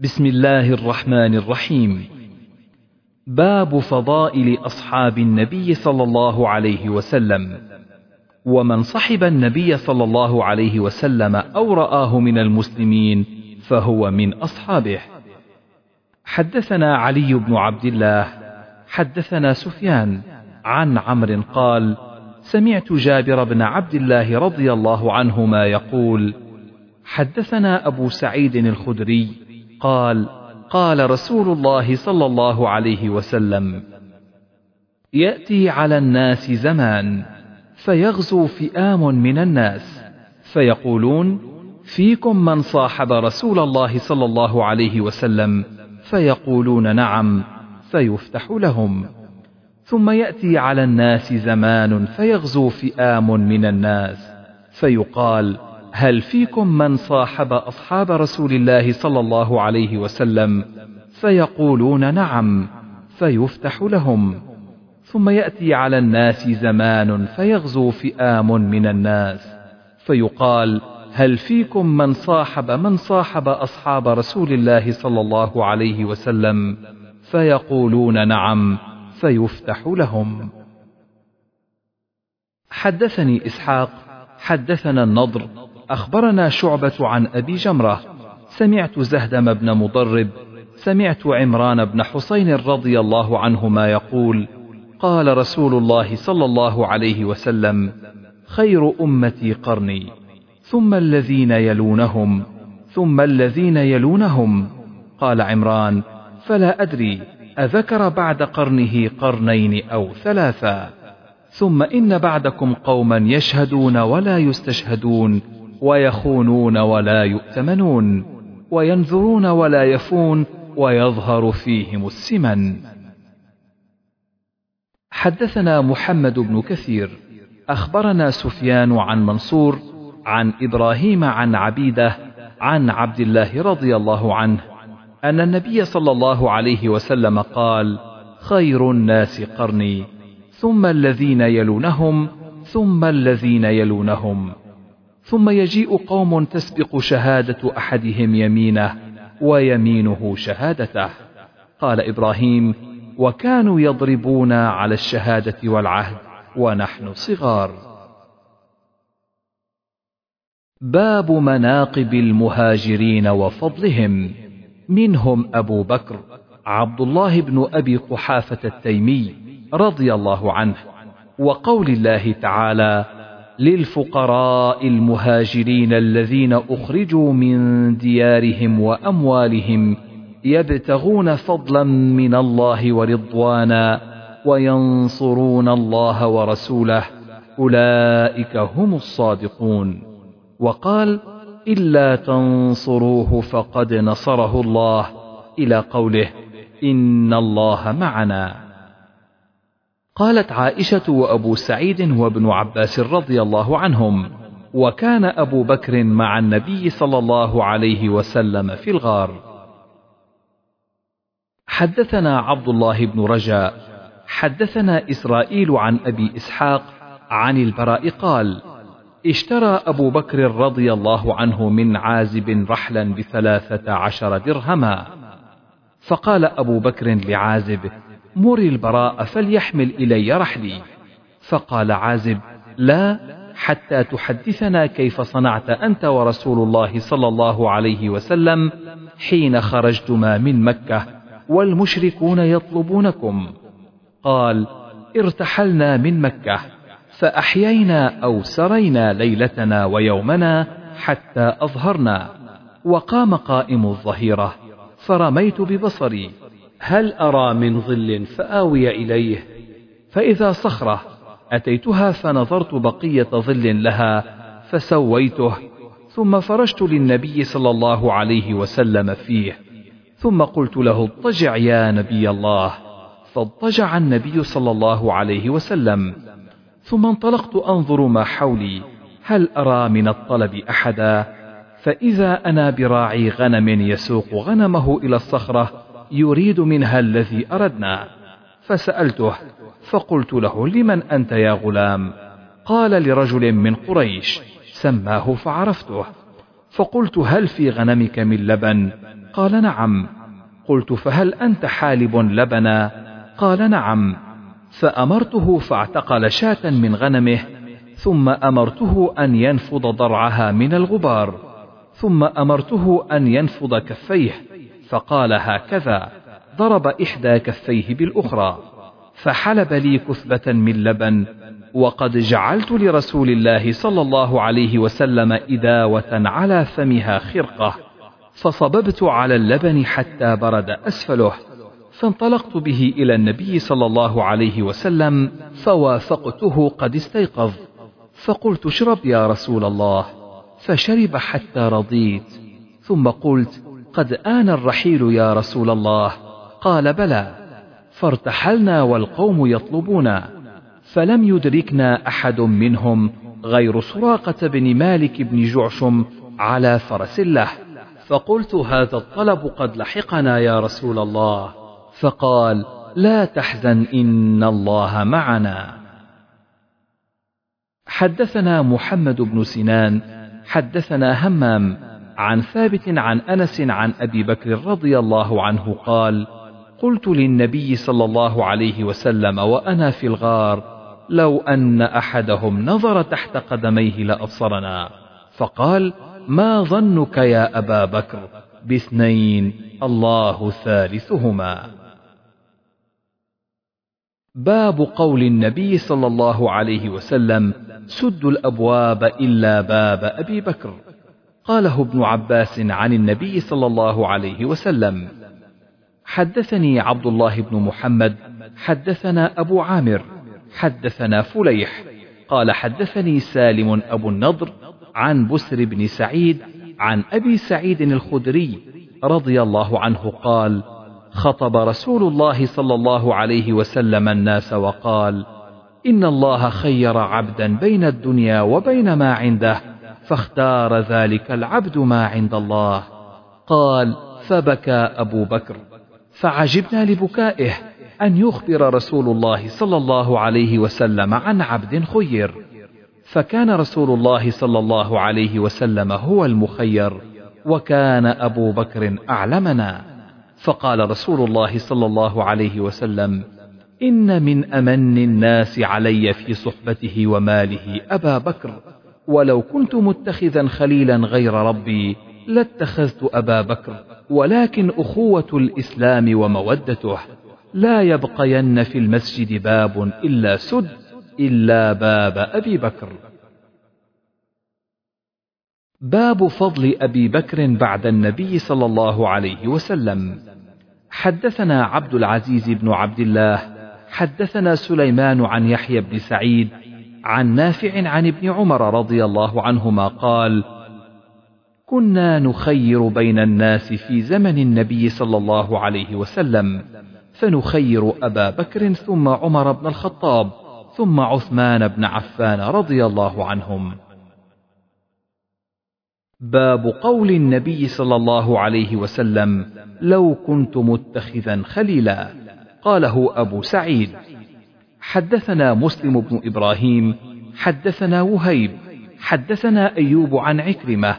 بسم الله الرحمن الرحيم. باب فضائل أصحاب النبي صلى الله عليه وسلم. ومن صحب النبي صلى الله عليه وسلم أو رآه من المسلمين فهو من أصحابه. حدثنا علي بن عبد الله حدثنا سفيان عن عمرو قال سمعت جابر بن عبد الله رضي الله عنهما يقول حدثنا أبو سعيد الخدري قال قال رسول الله صلى الله عليه وسلم يأتي على الناس زمان فيغزو فئام من الناس فيقولون فيكم من صاحب رسول الله صلى الله عليه وسلم فيقولون نعم فيفتح لهم. ثم يأتي على الناس زمان فيغزو فئام من الناس فيقال هل فيكم من صاحب أصحاب رسول الله صلى الله عليه وسلم؟ فيقولون نعم فيفتح لهم. ثم يأتي على الناس زمان فيغزو فئام من الناس. فيقال هل فيكم من صاحب من صاحب أصحاب رسول الله صلى الله عليه وسلم؟ فيقولون نعم فيفتح لهم. حدثني إسحاق حدثنا النضر أخبرنا شعبة عن أبي جمرة. سمعت زهدم بن مضرب سمعت عمران بن حسين رضي الله عنهما يقول قال رسول الله صلى الله عليه وسلم خير أمتي قرني ثم الذين يلونهم ثم الذين يلونهم. قال عمران فلا أدري أذكر بعد قرنه قرنين أو ثلاثا ثم إن بعدكم قوما يشهدون ولا يستشهدون. ويخونون ولا يؤتمنون وينذرون ولا يفون ويظهر فيهم السمن. حدثنا محمد بن كثير أخبرنا سفيان عن منصور عن إبراهيم عن عبيدة عن عبد الله رضي الله عنه أن النبي صلى الله عليه وسلم قال خير الناس قرني ثم الذين يلونهم ثم الذين يلونهم ثم يجيء قوم تسبق شهادة أحدهم يمينه ويمينه شهادته. قال إبراهيم وكانوا يضربون على الشهادة والعهد ونحن صغار. باب مناقب المهاجرين وفضلهم. منهم أبو بكر عبد الله بن أبي قحافة التيمي رضي الله عنه وقول الله تعالى للفقراء المهاجرين الذين أخرجوا من ديارهم وأموالهم يبتغون فضلا من الله ورضوانا وينصرون الله ورسوله. أولئك هم الصادقون. وقال إلا تنصروه فقد نصره الله. إلى قوله إن الله معنا. قالت عائشة وأبو سعيد وابن عباس رضي الله عنهم وكان أبو بكر مع النبي صلى الله عليه وسلم في الغار. حدثنا عبد الله بن رجاء حدثنا إسرائيل عن أبي إسحاق عن البراء قال اشترى أبو بكر رضي الله عنه من عازب رحلا بثلاثة عشر درهما فقال أبو بكر لعازب مر البراء فليحمل إلي رحلي. فقال عازب لا حتى تحدثنا كيف صنعت أنت ورسول الله صلى الله عليه وسلم حين خرجتما من مكة والمشركون يطلبونكم. قال ارتحلنا من مكة فأحيينا أو سرينا ليلتنا ويومنا حتى أظهرنا. وقام قائم الظهيرة فرميت ببصري هل أرى من ظل فآوي إليه؟ فإذا صخرة أتيتها فنظرت بقية ظل لها فسويته ثم فرشت للنبي صلى الله عليه وسلم فيه ثم قلت له اضطجع يا نبي الله فاضطجع النبي صلى الله عليه وسلم ثم انطلقت أنظر ما حولي هل أرى من الطلب أحدا؟ فإذا أنا براعي غنم يسوق غنمه إلى الصخرة يريد منها الذي أردنا. فسألته فقلت له لمن أنت يا غلام؟ قال لرجل من قريش سماه فعرفته. فقلت هل في غنمك من لبن؟ قال نعم. قلت فهل أنت حالب لبنا؟ قال نعم. فأمرته فاعتقل شاة من غنمه ثم أمرته أن ينفض ضرعها من الغبار ثم أمرته أن ينفض كفيه فقال هكذا ضرب إحدى كفيه بالأخرى فحلب لي كثبة من لبن وقد جعلت لرسول الله صلى الله عليه وسلم إداوة على فمها خرقة فصببت على اللبن حتى برد أسفله فانطلقت به إلى النبي صلى الله عليه وسلم فوافقته قد استيقظ فقلت اشرب يا رسول الله فشرب حتى رضيت ثم قلت قد آن الرحيل يا رسول الله. قال بلى فارتحلنا والقوم يطلبونا فلم يدركنا أحد منهم غير سراقة بن مالك بن جعشم على فرس له. فقلت هذا الطلب قد لحقنا يا رسول الله. فقال لا تحزن إن الله معنا. حدثنا محمد بن سنان حدثنا همام عن ثابت عن أنس عن أبي بكر رضي الله عنه قال قلت للنبي صلى الله عليه وسلم وأنا في الغار لو أن أحدهم نظر تحت قدميه لأبصرنا. فقال ما ظنك يا أبا بكر؟ باثنين الله ثالثهما. باب قول النبي صلى الله عليه وسلم سدوا الأبواب إلا باب أبي بكر. قاله ابن عباس عن النبي صلى الله عليه وسلم. حدثني عبد الله بن محمد حدثنا أبو عامر حدثنا فليح قال حدثني سالم أبو النضر عن بسر بن سعيد عن أبي سعيد الخدري رضي الله عنه قال خطب رسول الله صلى الله عليه وسلم الناس وقال إن الله خير عبدا بين الدنيا وبين ما عنده فاختار ذلك العبد ما عند الله. قال فبكى أبو بكر. فعجبنا لبكائه أن يخبر رسول الله صلى الله عليه وسلم عن عبد خير. فكان رسول الله صلى الله عليه وسلم هو المخير وكان أبو بكر أعلمنا. فقال رسول الله صلى الله عليه وسلم إن من أمن الناس علي في صحبته وماله أبا بكر. ولو كنت متخذا خليلا غير ربي لاتخذت أبا بكر ولكن أخوة الإسلام ومودته. لا يبقين في المسجد باب إلا سد إلا باب أبي بكر. باب فضل أبي بكر بعد النبي صلى الله عليه وسلم. حدثنا عبد العزيز بن عبد الله حدثنا سليمان عن يحيى بن سعيد عن نافع عن ابن عمر رضي الله عنهما قال كنا نخير بين الناس في زمن النبي صلى الله عليه وسلم فنخير أبا بكر ثم عمر بن الخطاب ثم عثمان بن عفان رضي الله عنهم. باب قول النبي صلى الله عليه وسلم لو كنت متخذا خليلا. قاله أبو سعيد. حدثنا مسلم بن إبراهيم حدثنا وهيب حدثنا أيوب عن عكرمة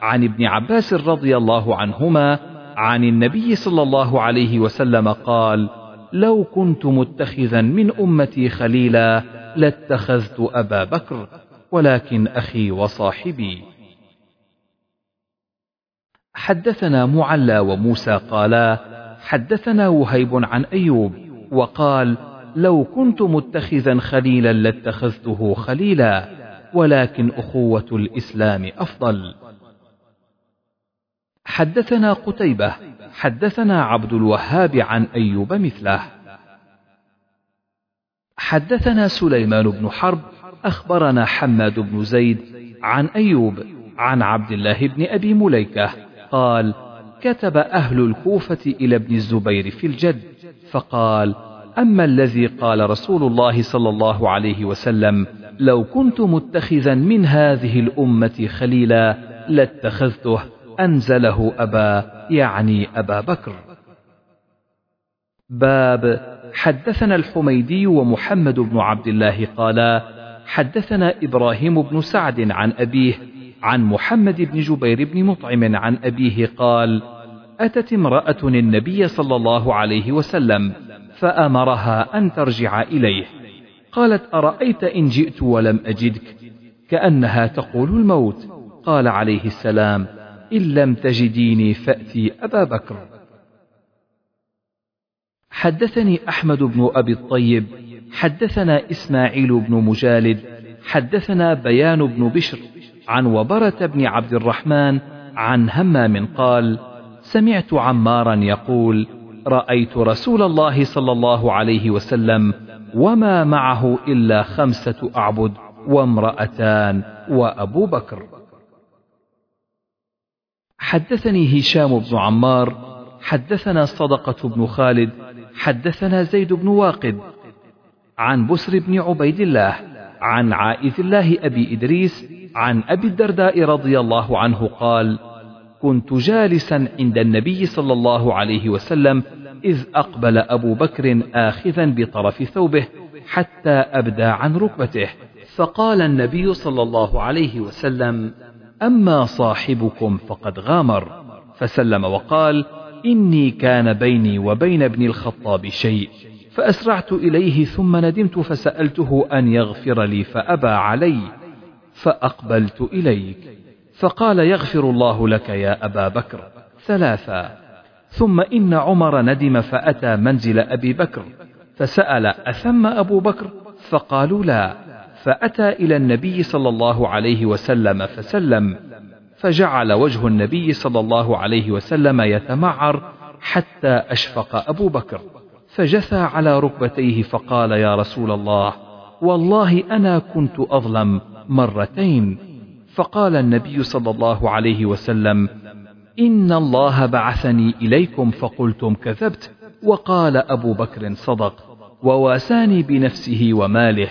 عن ابن عباس رضي الله عنهما عن النبي صلى الله عليه وسلم قال لو كنت متخذا من أمتي خليلا لاتخذت أبا بكر ولكن أخي وصاحبي. حدثنا معلى وموسى قالا حدثنا وهيب عن أيوب وقال لو كنت متخذا خليلا لاتخذته خليلا ولكن أخوة الإسلام أفضل. حدثنا قتيبة حدثنا عبد الوهاب عن أيوب مثله. حدثنا سليمان بن حرب أخبرنا حماد بن زيد عن أيوب عن عبد الله بن أبي مليكة قال كتب أهل الكوفة إلى ابن الزبير في الجد فقال أما الذي قال رسول الله صلى الله عليه وسلم لو كنت متخذا من هذه الأمة خليلا لاتخذته أنزله أبا يعني أبا بكر. باب حدثنا الحميدي ومحمد بن عبد الله قالا حدثنا إبراهيم بن سعد عن أبيه عن محمد بن جبير بن مطعم عن أبيه قال أتت امرأة النبي صلى الله عليه وسلم فأمرها أن ترجع إليه. قالت أرأيت إن جئت ولم أجدك؟ كأنها تقول الموت. قال عليه السلام إن لم تجديني فأتي أبا بكر. حدثني أحمد بن أبي الطيب حدثنا إسماعيل بن مجالد حدثنا بيان بن بشر عن وبرة بن عبد الرحمن عن همام قال سمعت عمارا يقول رأيت رسول الله صلى الله عليه وسلم وما معه إلا خمسة أعبد وامرأتان وأبو بكر. حدثني هشام بن عمار حدثنا صدقة بن خالد حدثنا زيد بن واقد. عن بسر بن عبيد الله عن عائذ الله أبي إدريس عن أبي الدرداء رضي الله عنه قال كنت جالسا عند النبي صلى الله عليه وسلم إذ أقبل أبو بكر آخذا بطرف ثوبه حتى أبدى عن ركبته فقال النبي صلى الله عليه وسلم أما صاحبكم فقد غامر. فسلم وقال إني كان بيني وبين ابن الخطاب شيء فأسرعت إليه ثم ندمت فسألته أن يغفر لي فأبى علي فأقبلت إليك فقال يغفر الله لك يا أبا بكر. ثلاثا ثم إن عمر ندم فأتى منزل أبي بكر فسأل أثم أبو بكر؟ فقالوا لا. فأتى إلى النبي صلى الله عليه وسلم فسلم فجعل وجه النبي صلى الله عليه وسلم يتمعر حتى أشفق أبو بكر فجثى على ركبتيه فقال يا رسول الله والله أنا كنت أظلم مرتين. فقال النبي صلى الله عليه وسلم إن الله بعثني إليكم فقلتم كذبت وقال أبو بكر صدق وواساني بنفسه وماله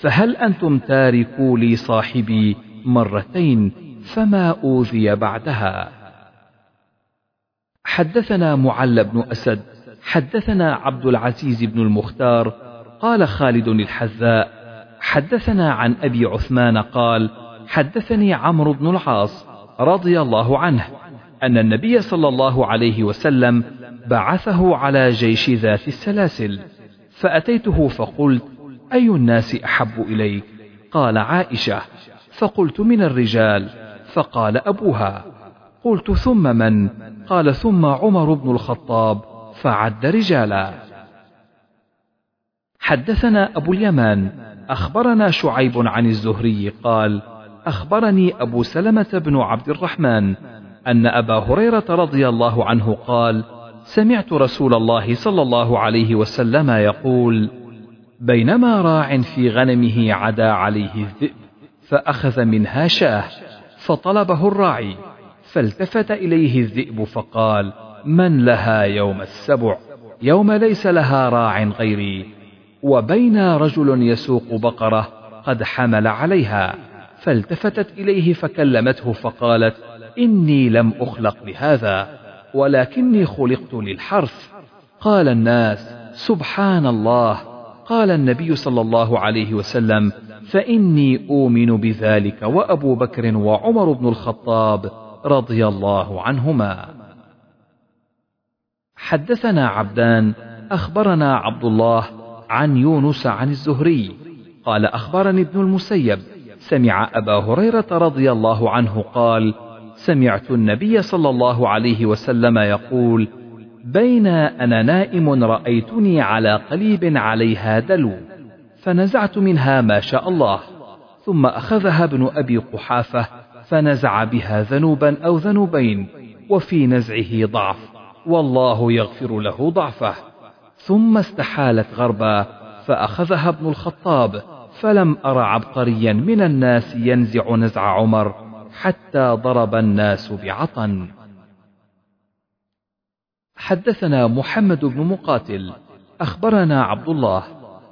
فهل أنتم تاركوا لي صاحبي مرتين فما أوذي بعدها حدثنا معل بن أسد حدثنا عبد العزيز بن المختار قال خالد الحذاء حدثنا عن أبي عثمان قال حدثني عمرو بن العاص رضي الله عنه أن النبي صلى الله عليه وسلم بعثه على جيش ذات السلاسل فأتيته فقلت أي الناس أحب إليك؟ قال عائشة فقلت من الرجال. فقال أبوها قلت ثم من؟ قال ثم عمر بن الخطاب فعد رجالا. حدثنا أبو اليمان أخبرنا شعيب عن الزهري قال أخبرني أبو سلمة بن عبد الرحمن أن أبا هريرة رضي الله عنه قال سمعت رسول الله صلى الله عليه وسلم يقول بينما راع في غنمه عدا عليه الذئب فأخذ منها شاه فطلبه الراعي فالتفت إليه الذئب فقال من لها يوم السبع؟ يوم ليس لها راع غيري. وبين رجل يسوق بقرة قد حمل عليها فالتفتت إليه فكلمته فقالت إني لم أخلق لهذا ولكني خلقت للحرث. قال الناس سبحان الله قال النبي صلى الله عليه وسلم فإني أؤمن بذلك وأبو بكر وعمر بن الخطاب رضي الله عنهما. حدثنا عبدان أخبرنا عبد الله عن يونس عن الزهري. قال أخبرني ابن المسيب. سمع أبا هريرة رضي الله عنه قال سمعت النبي صلى الله عليه وسلم يقول بين أنا نائم رأيتني على قليب عليها دلو فنزعت منها ما شاء الله ثم أخذها ابن أبي قحافة فنزع بها ذنوبا أو ذنوبين وفي نزعه ضعف والله يغفر له ضعفه. ثم استحالت غربا فأخذها ابن الخطاب فلم أر عبقريا من الناس ينزع نزع عمر حتى ضرب الناس بعطن. حدثنا محمد بن مقاتل أخبرنا عبد الله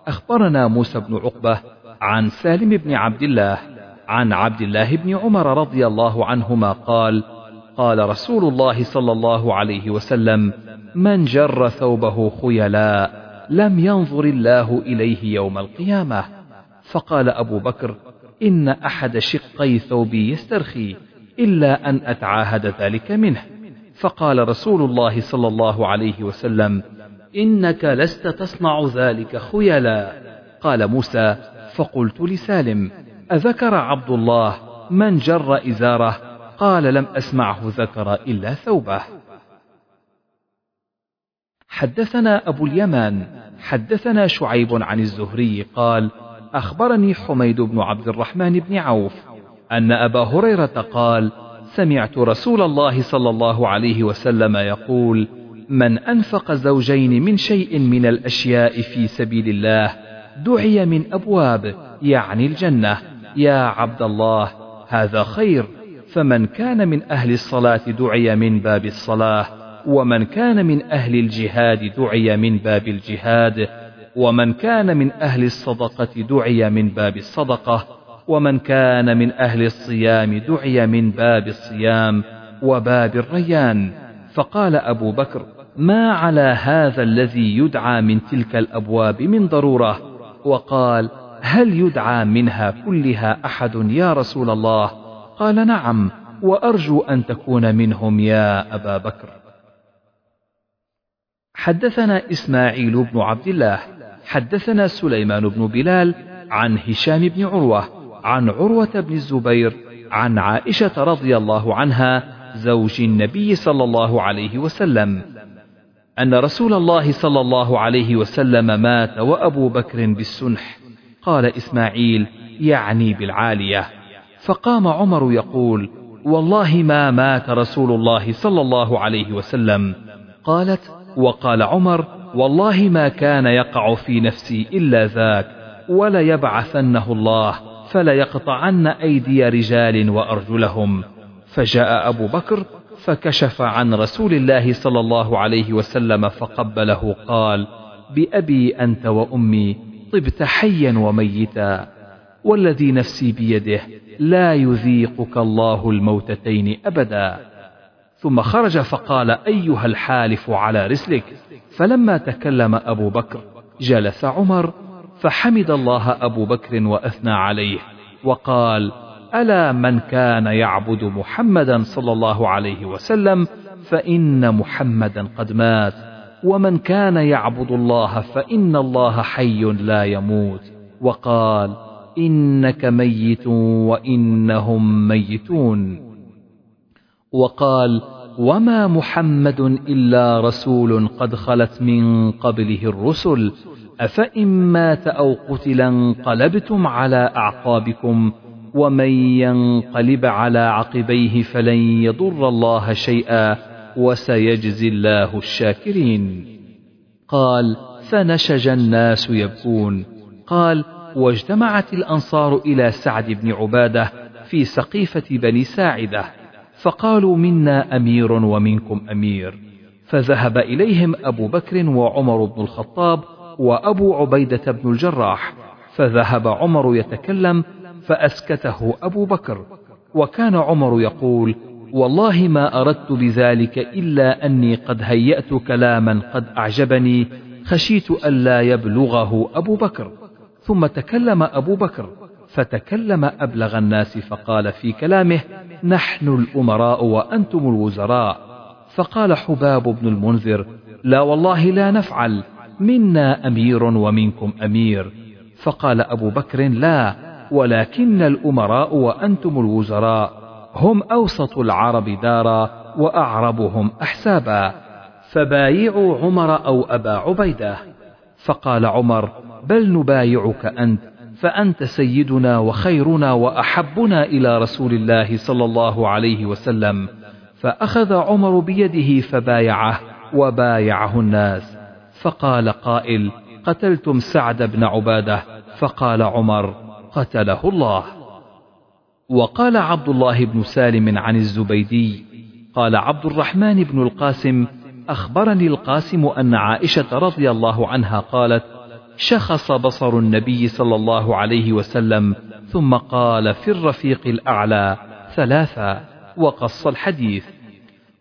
أخبرنا موسى بن عقبة عن سالم بن عبد الله عن عبد الله بن عمر رضي الله عنهما قال قال رسول الله صلى الله عليه وسلم من جر ثوبه خيلاء لم ينظر الله إليه يوم القيامة. فقال أبو بكر إن أحد شقي ثوبي يسترخي إلا أن أتعاهد ذلك منه. فقال رسول الله صلى الله عليه وسلم إنك لست تصنع ذلك خيلا. قال موسى فقلت لسالم أذكر عبد الله من جر إزاره؟ قال لم أسمعه ذكر إلا ثوبه. حدثنا أبو اليمان حدثنا شعيب عن الزهري قال أخبرني حميد بن عبد الرحمن بن عوف أن أبا هريرة قال سمعت رسول الله صلى الله عليه وسلم يقول من أنفق زوجين من شيء من الأشياء في سبيل الله دعي من أبواب يعني الجنة. يا عبد الله هذا خير. فمن كان من أهل الصلاة دعي من باب الصلاة ومن كان من أهل الجهاد دعي من باب الجهاد. ومن كان من أهل الصدقة دعي من باب الصدقة ومن كان من أهل الصيام دعي من باب الصيام وباب الريان. فقال أبو بكر ما على هذا الذي يدعى من تلك الأبواب من ضرورة؟ وقال هل يدعى منها كلها أحد يا رسول الله؟ قال نعم وأرجو أن تكون منهم يا أبا بكر. حدثنا إسماعيل بن عبد الله حدثنا سليمان بن بلال عن هشام بن عروة عن عروة بن الزبير عن عائشة رضي الله عنها زوج النبي صلى الله عليه وسلم أن رسول الله صلى الله عليه وسلم مات وأبو بكر بالسنح. قال إسماعيل يعني بالعالية. فقام عمر يقول والله ما مات رسول الله صلى الله عليه وسلم. قالت وقال عمر والله ما كان يقع في نفسي إلا ذاك وليبعثنه الله فليقطعن أيدي رجال وأرجلهم. فجاء أبو بكر فكشف عن رسول الله صلى الله عليه وسلم فقبله قال بأبي أنت وأمي طبت حيا وميتا والذي نفسي بيده لا يذيقك الله الموتتين أبدا. ثم خرج فقال أيها الحالف على رسلك؟ فلما تكلم أبو بكر جلس عمر فحمد الله أبو بكر وأثنى عليه وقال ألا من كان يعبد محمدا صلى الله عليه وسلم فإن محمدا قد مات ومن كان يعبد الله فإن الله حي لا يموت. وقال إنك ميت وإنهم ميتون. وقال وما محمد إلا رسول قد خلت من قبله الرسل أفإن مات أو قتل انقلبتم على أعقابكم ومن ينقلب على عقبيه فلن يضر الله شيئا وسيجزي الله الشاكرين قال فنشج الناس يبكون قال واجتمعت الأنصار إلى سعد بن عبادة في سقيفة بني ساعدة فقالوا منا أمير ومنكم أمير. فذهب إليهم أبو بكر وعمر بن الخطاب وأبو عبيدة بن الجراح. فذهب عمر يتكلم فأسكته أبو بكر. وكان عمر يقول والله ما أردت بذلك إلا أني قد هيأت كلاما قد أعجبني خشيت ألا يبلغه أبو بكر. ثم تكلم أبو بكر. فتكلم أبلغ الناس فقال في كلامه نحن الأمراء وأنتم الوزراء. فقال حباب بن المنذر لا والله لا نفعل منا أمير ومنكم أمير. فقال أبو بكر لا ولكن الأمراء وأنتم الوزراء هم أوسط العرب دارا وأعربهم أحسابا فبايعوا عمر أو أبا عبيدة. فقال عمر بل نبايعك أنت فأنت سيدنا وخيرنا وأحبنا إلى رسول الله صلى الله عليه وسلم فأخذ عمر بيده فبايعه وبايعه الناس. فقال قائل قتلتم سعد بن عبادة؟ فقال عمر قتله الله. وقال عبد الله بن سالم عن الزبيدي قال عبد الرحمن بن القاسم أخبرني القاسم أن عائشة رضي الله عنها قالت شخص بصر النبي صلى الله عليه وسلم ثم قال في الرفيق الأعلى ثلاثا وقص الحديث.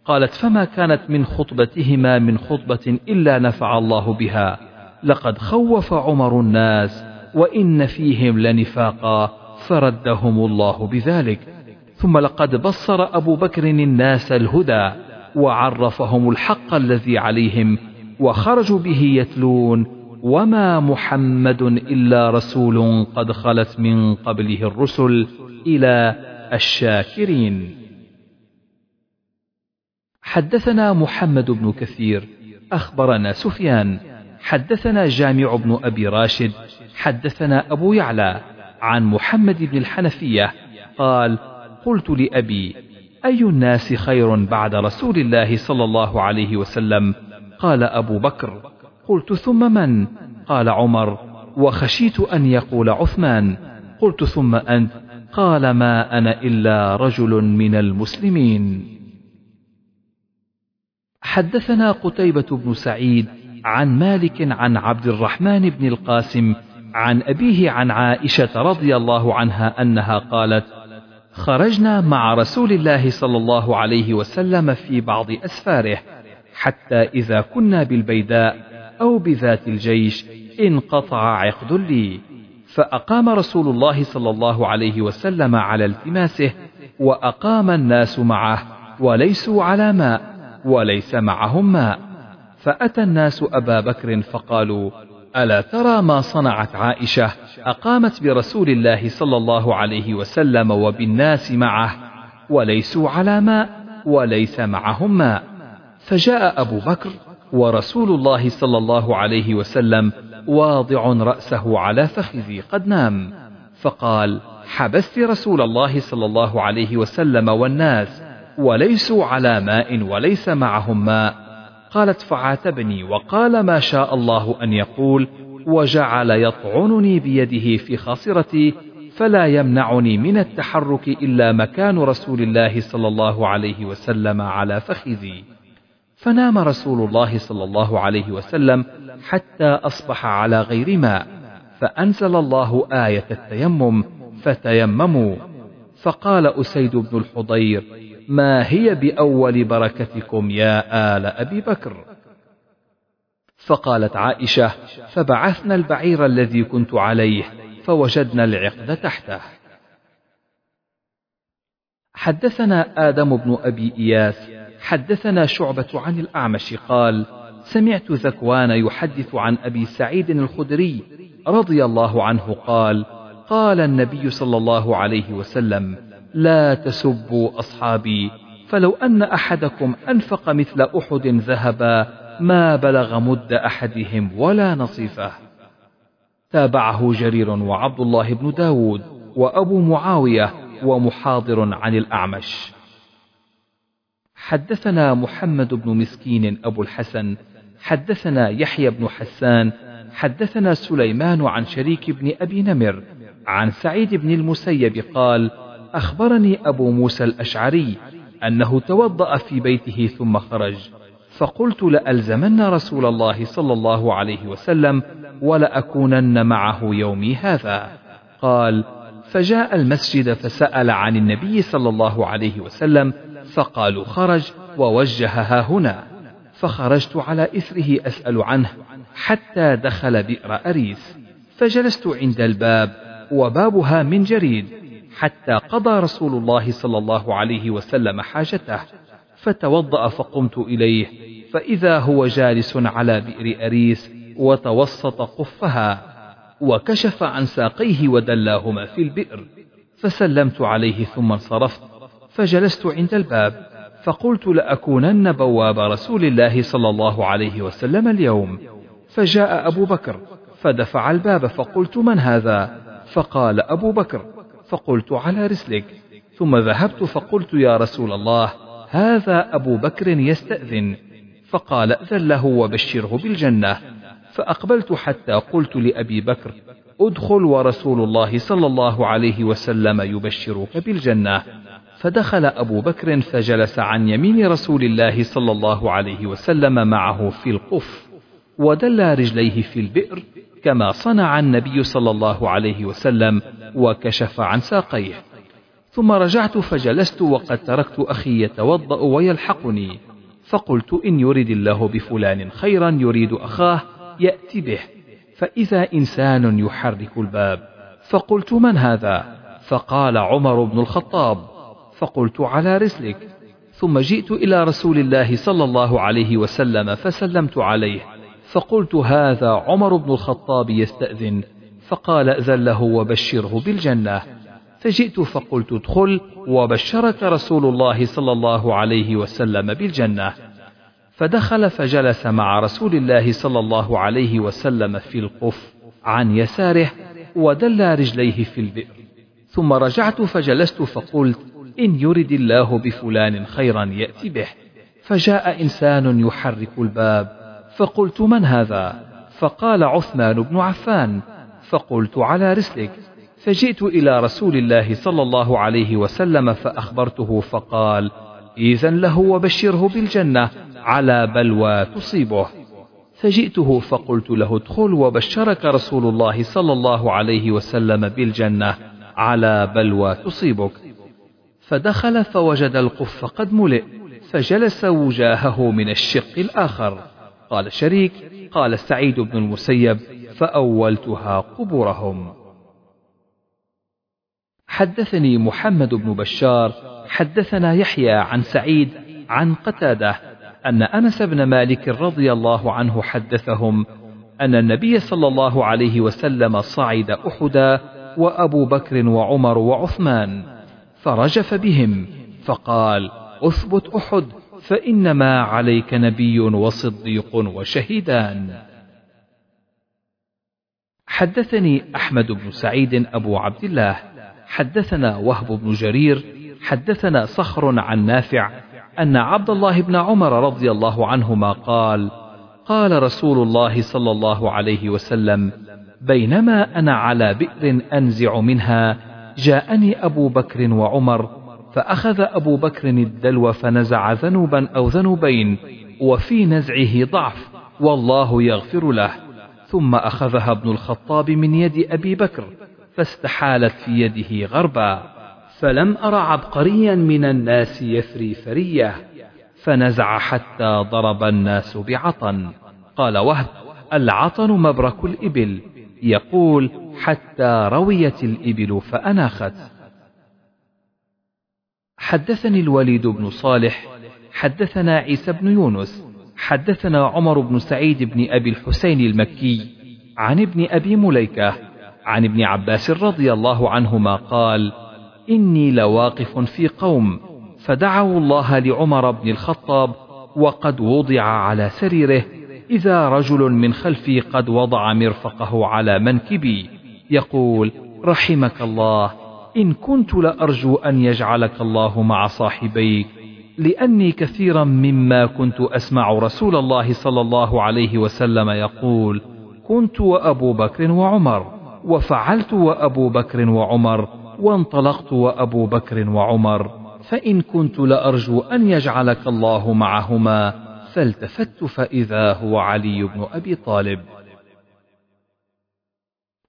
قالت فما كانت من خطبتهما من خطبة إلا نفع الله بها لقد خوف عمر الناس وإن فيهم لنفاقا فردهم الله بذلك. ثم لقد بصر أبو بكر الناس الهدى وعرفهم الحق الذي عليهم وخرجوا به يتلون وما محمد إلا رسول قد خلت من قبله الرسل إلى الشاكرين. حدثنا محمد بن كثير أخبرنا سفيان حدثنا جامع بن أبي راشد حدثنا أبو يعلى عن محمد بن الحنفية قال قلت لأبي أي الناس خير بعد رسول الله صلى الله عليه وسلم؟ قال أبو بكر. قلت ثم من؟ قال عمر. وخشيت أن يقول عثمان. قلت ثم أنت؟ قال ما أنا إلا رجل من المسلمين. حدثنا قتيبة بن سعيد عن مالك عن عبد الرحمن بن القاسم عن أبيه عن عائشة رضي الله عنها أنها قالت خرجنا مع رسول الله صلى الله عليه وسلم في بعض أسفاره حتى إذا كنا بالبيداء أو بذات الجيش انقطع عقد لي. فأقام رسول الله صلى الله عليه وسلم على التماسه وأقام الناس معه وليسوا على ماء وليس معهم ماء. فأتى الناس أبا بكر فقالوا ألا ترى ما صنعت عائشة؟ أقامت برسول الله صلى الله عليه وسلم وبالناس معه وليسوا على ماء وليس معهم ماء. فجاء أبو بكر ورسول الله صلى الله عليه وسلم واضع رأسه على فخذي قد نام. فقال حبست رسول الله صلى الله عليه وسلم والناس وليسوا على ماء وليس معهم ماء. قالت فعاتبني وقال ما شاء الله أن يقول وجعل يطعنني بيده في خاصرتي فلا يمنعني من التحرك إلا مكان رسول الله صلى الله عليه وسلم على فخذي. فنام رسول الله صلى الله عليه وسلم حتى أصبح على غير ماء فأنزل الله آية التيمم فتيمموا. فقال أسيد بن الحضير ما هي بأول بركتكم يا آل أبي بكر؟ فقالت عائشة فبعثنا البعير الذي كنت عليه فوجدنا العقد تحته. حدثنا آدم بن أبي إياس حدثنا شعبة عن الأعمش قال سمعت ذكوان يحدث عن أبي سعيد الخدري رضي الله عنه قال قال النبي صلى الله عليه وسلم لا تسبوا أصحابي فلو أن أحدكم أنفق مثل أحد ذهبا ما بلغ مد أحدهم ولا نصيفه. تابعه جرير وعبد الله بن داود وأبو معاوية ومحاضر عن الأعمش. حدثنا محمد بن مسكين أبو الحسن حدثنا يحيى بن حسان حدثنا سليمان عن شريك بن أبي نمر عن سعيد بن المسيب قال أخبرني أبو موسى الأشعري أنه توضأ في بيته ثم خرج فقلت لألزمن رسول الله صلى الله عليه وسلم ولأكونن معه يومي هذا. قال فجاء المسجد فسأل عن النبي صلى الله عليه وسلم فقالوا خرج ووجهها هنا. فخرجت على إثره أسأل عنه حتى دخل بئر أريس. فجلست عند الباب وبابها من جريد حتى قضى رسول الله صلى الله عليه وسلم حاجته. فتوضأ فقمت إليه فإذا هو جالس على بئر أريس وتوسط قفها. وكشف عن ساقيه ودلاهما في البئر فسلمت عليه ثم انصرفت فجلست عند الباب فقلت لأكونن بواب رسول الله صلى الله عليه وسلم اليوم. فجاء أبو بكر فدفع الباب فقلت من هذا؟ فقال أبو بكر فقلت على رسلك. ثم ذهبت فقلت يا رسول الله هذا أبو بكر يستأذن. فقال ائذن له وبشره بالجنة. فأقبلت حتى قلت لأبي بكر ادخل ورسول الله صلى الله عليه وسلم يبشرك بالجنة. فدخل أبو بكر فجلس عن يمين رسول الله صلى الله عليه وسلم معه في القف ودل رجليه في البئر كما صنع النبي صلى الله عليه وسلم وكشف عن ساقيه. ثم رجعت فجلست وقد تركت أخي يتوضأ ويلحقني فقلت إن يرد الله بفلان خيرا يريد أخاه يأتي به فإذا إنسان يحرك الباب فقلت من هذا؟ فقال عمر بن الخطاب فقلت على رسلك. ثم جئت إلى رسول الله صلى الله عليه وسلم فسلمت عليه فقلت هذا عمر بن الخطاب يستأذن فقال ائذن له وبشره بالجنة. فجئت فقلت ادخل وبشرك رسول الله صلى الله عليه وسلم بالجنة. فدخل فجلس مع رسول الله صلى الله عليه وسلم في القف عن يساره ودل رجليه في البئر. ثم رجعت فجلست فقلت إن يرد الله بفلان خيرا يأتي به. فجاء إنسان يحرك الباب. فقلت من هذا؟ فقال عثمان بن عفان. فقلت على رسلك. فجئت إلى رسول الله صلى الله عليه وسلم فأخبرته فقال إذن له وبشره بالجنة. على بلوى تصيبه. فجئته فقلت له ادخل وبشرك رسول الله صلى الله عليه وسلم بالجنة على بلوى تصيبك. فدخل فوجد القف قد ملئ فجلس وجاهه من الشق الآخر. قال شريك قال سعيد بن المسيب فأولتها قبورهم. حدثني محمد بن بشار حدثنا يحيى عن سعيد عن قتادة أن أنس بن مالك رضي الله عنه حدثهم أن النبي صلى الله عليه وسلم صعد احدا وأبو بكر وعمر وعثمان فرجف بهم فقال أثبت أحد فإنما عليك نبي وصديق وشهيدان. حدثني أحمد بن سعيد أبو عبد الله حدثنا وهب بن جرير حدثنا صخر عن نافع أن عبد الله بن عمر رضي الله عنهما قال قال رسول الله صلى الله عليه وسلم بينما أنا على بئر أنزع منها جاءني أبو بكر وعمر فأخذ أبو بكر الدلو فنزع ذنوبا أو ذنوبين وفي نزعه ضعف والله يغفر له. ثم أخذها ابن الخطاب من يد أبي بكر فاستحالت في يده غربا. فلم أر عبقريا من الناس يفري فرية فنزع حتى ضرب الناس بعطن. قال وهب العطن مبرك الإبل. يقول حتى رويت الإبل فأناخت. حدثني الوليد بن صالح حدثنا عيسى بن يونس حدثنا عمر بن سعيد بن أبي الحسين المكي عن ابن أبي مليكة عن ابن عباس رضي الله عنهما قال إني لواقف في قوم فدعوا الله لعمر بن الخطاب وقد وضع على سريره إذا رجل من خلفي قد وضع مرفقه على منكبي يقول رحمك الله إن كنت لأرجو أن يجعلك الله مع صاحبيك لأني كثيرا مما كنت أسمع رسول الله صلى الله عليه وسلم يقول كنت وأبو بكر وعمر وفعلت وأبو بكر وعمر وانطلقت وأبو بكر وعمر فإن كنت لأرجو أن يجعلك الله معهما فالتفت فإذا هو علي بن أبي طالب.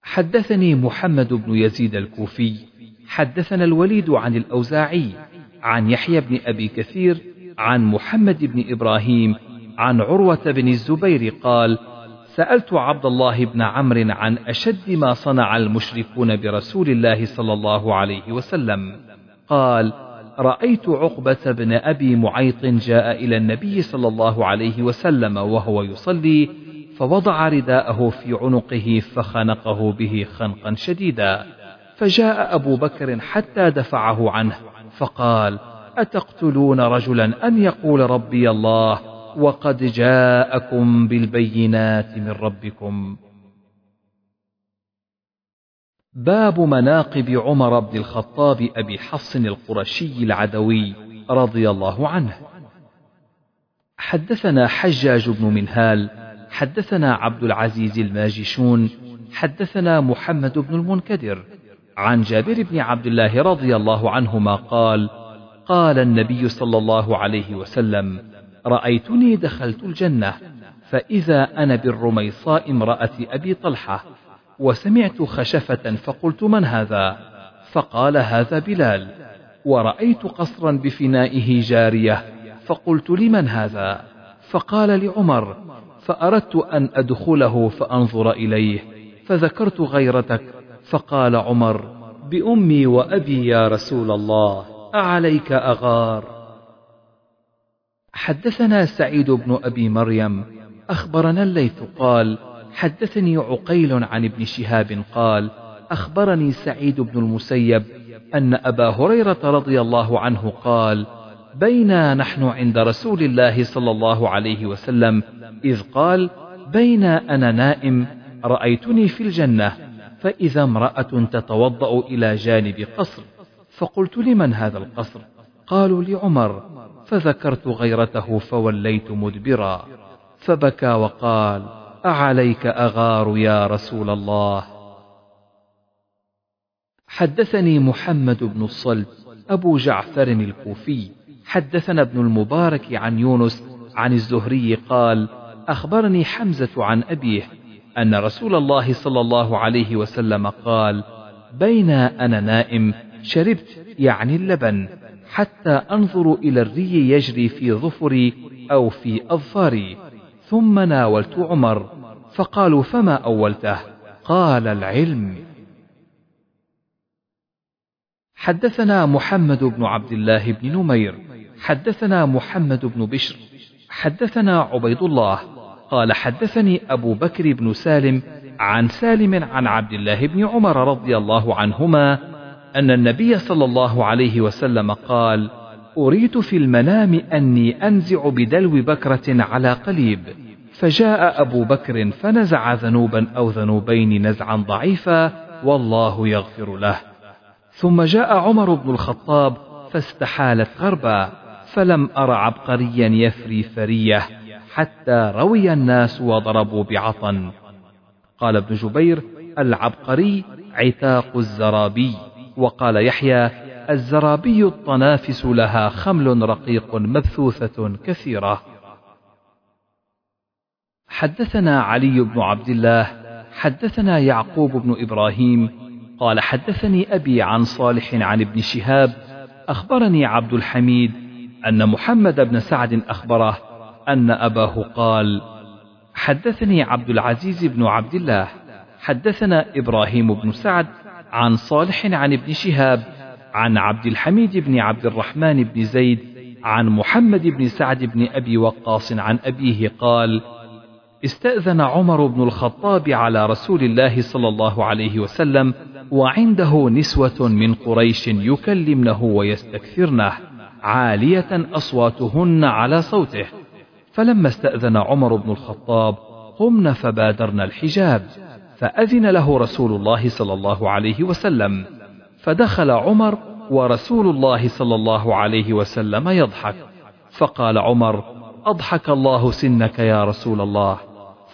حدثني محمد بن يزيد الكوفي حدثنا الوليد عن الأوزاعي عن يحيى بن أبي كثير عن محمد بن إبراهيم عن عروة بن الزبير قال سألت عبد الله بن عمرو عن أشد ما صنع المشركون برسول الله صلى الله عليه وسلم. قال رأيت عقبة بن أبي معيط جاء إلى النبي صلى الله عليه وسلم وهو يصلي فوضع رداءه في عنقه فخنقه به خنقا شديدا. فجاء أبو بكر حتى دفعه عنه فقال أتقتلون رجلا أن يقول ربي الله؟ وقد جاءكم بالبينات من ربكم. باب مناقب عمر بن الخطاب أبي حفص القرشي العدوي رضي الله عنه. حدثنا حجاج بن منهال حدثنا عبد العزيز الماجشون حدثنا محمد بن المنكدر. عن جابر بن عبد الله رضي الله عنهما قال قال النبي صلى الله عليه وسلم رأيتني دخلت الجنة فإذا أنا بالرميصاء امرأة أبي طلحة وسمعت خشفة فقلت من هذا؟ فقال هذا بلال ورأيت قصرا بفنائه جارية فقلت لمن هذا؟ فقال لعمر فأردت أن أدخله فأنظر إليه فذكرت غيرتك فقال عمر بأمي وأبي يا رسول الله أعليك أغار؟ حدثنا سعيد بن أبي مريم أخبرنا الليث قال حدثني عقيل عن ابن شهاب قال أخبرني سعيد بن المسيب أن أبا هريرة رضي الله عنه قال بينا نحن عند رسول الله صلى الله عليه وسلم إذ قال بين أنا نائم رأيتني في الجنة فإذا امرأة تتوضأ إلى جانب قصر فقلت لمن هذا القصر؟ قالوا لعمر. فذكرت غيرته فوليت مدبرا. فبكى وقال أعليك أغار يا رسول الله؟ حدثني محمد بن الصلت أبو جعفر الكوفي. حدثنا ابن المبارك عن يونس عن الزهري قال أخبرني حمزة عن أبيه أن رسول الله صلى الله عليه وسلم قال بين أنا نائم شربت يعني اللبن. حتى أنظر إلى الري يجري في ظفري أو في أظفاري. ثم ناولت عمر فقالوا فما أولته؟ قال العلم. حدثنا محمد بن عبد الله بن نمير. حدثنا محمد بن بشر. حدثنا عبيد الله. قال حدثني أبو بكر بن سالم عن سالم عن عبد الله بن عمر رضي الله عنهما أن النبي صلى الله عليه وسلم قال أريت في المنام أني أنزع بدلو بكرة على قليب. فجاء أبو بكر فنزع ذنوبا أو ذنوبين نزعا ضعيفا والله يغفر له. ثم جاء عمر بن الخطاب فاستحالت غربا فلم أر عبقريا يفري فرية حتى روي الناس وضربوا بعطن قال ابن جبير العبقري عتاق الزرابي. وقال يحيى الزرابي الطنافس لها خمل رقيق مبثوثة كثيرة. حدثنا علي بن عبد الله حدثنا يعقوب بن إبراهيم قال حدثني أبي عن صالح عن ابن شهاب أخبرني عبد الحميد أن محمد بن سعد أخبره أن أباه قال حدثني عبد العزيز بن عبد الله حدثنا إبراهيم بن سعد عن صالح عن ابن شهاب عن عبد الحميد بن عبد الرحمن بن زيد عن محمد بن سعد بن أبي وقاص عن أبيه قال استأذن عمر بن الخطاب على رسول الله صلى الله عليه وسلم وعنده نسوة من قريش يكلمنه ويستكثرنه عالية أصواتهن على صوته. فلما استأذن عمر بن الخطاب قمن فبادرن الحجاب. فأذن له رسول الله صلى الله عليه وسلم. فدخل عمر ورسول الله صلى الله عليه وسلم يضحك. فقال عمر أضحك الله سنك يا رسول الله.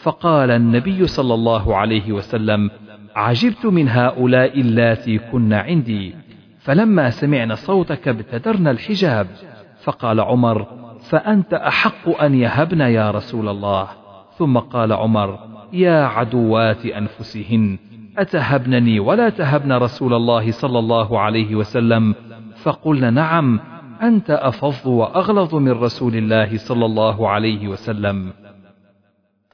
فقال النبي صلى الله عليه وسلم عجبت من هؤلاء اللاتي كن عندي. فلما سمعن صوتك ابتدرن الحجاب. فقال عمر فأنت أحق أن يهبن يا رسول الله. ثم قال عمر يا عدوات أنفسهن أتهبنني ولا تهبن رسول الله صلى الله عليه وسلم؟ فقلن نعم أنت أفظ وأغلظ من رسول الله صلى الله عليه وسلم.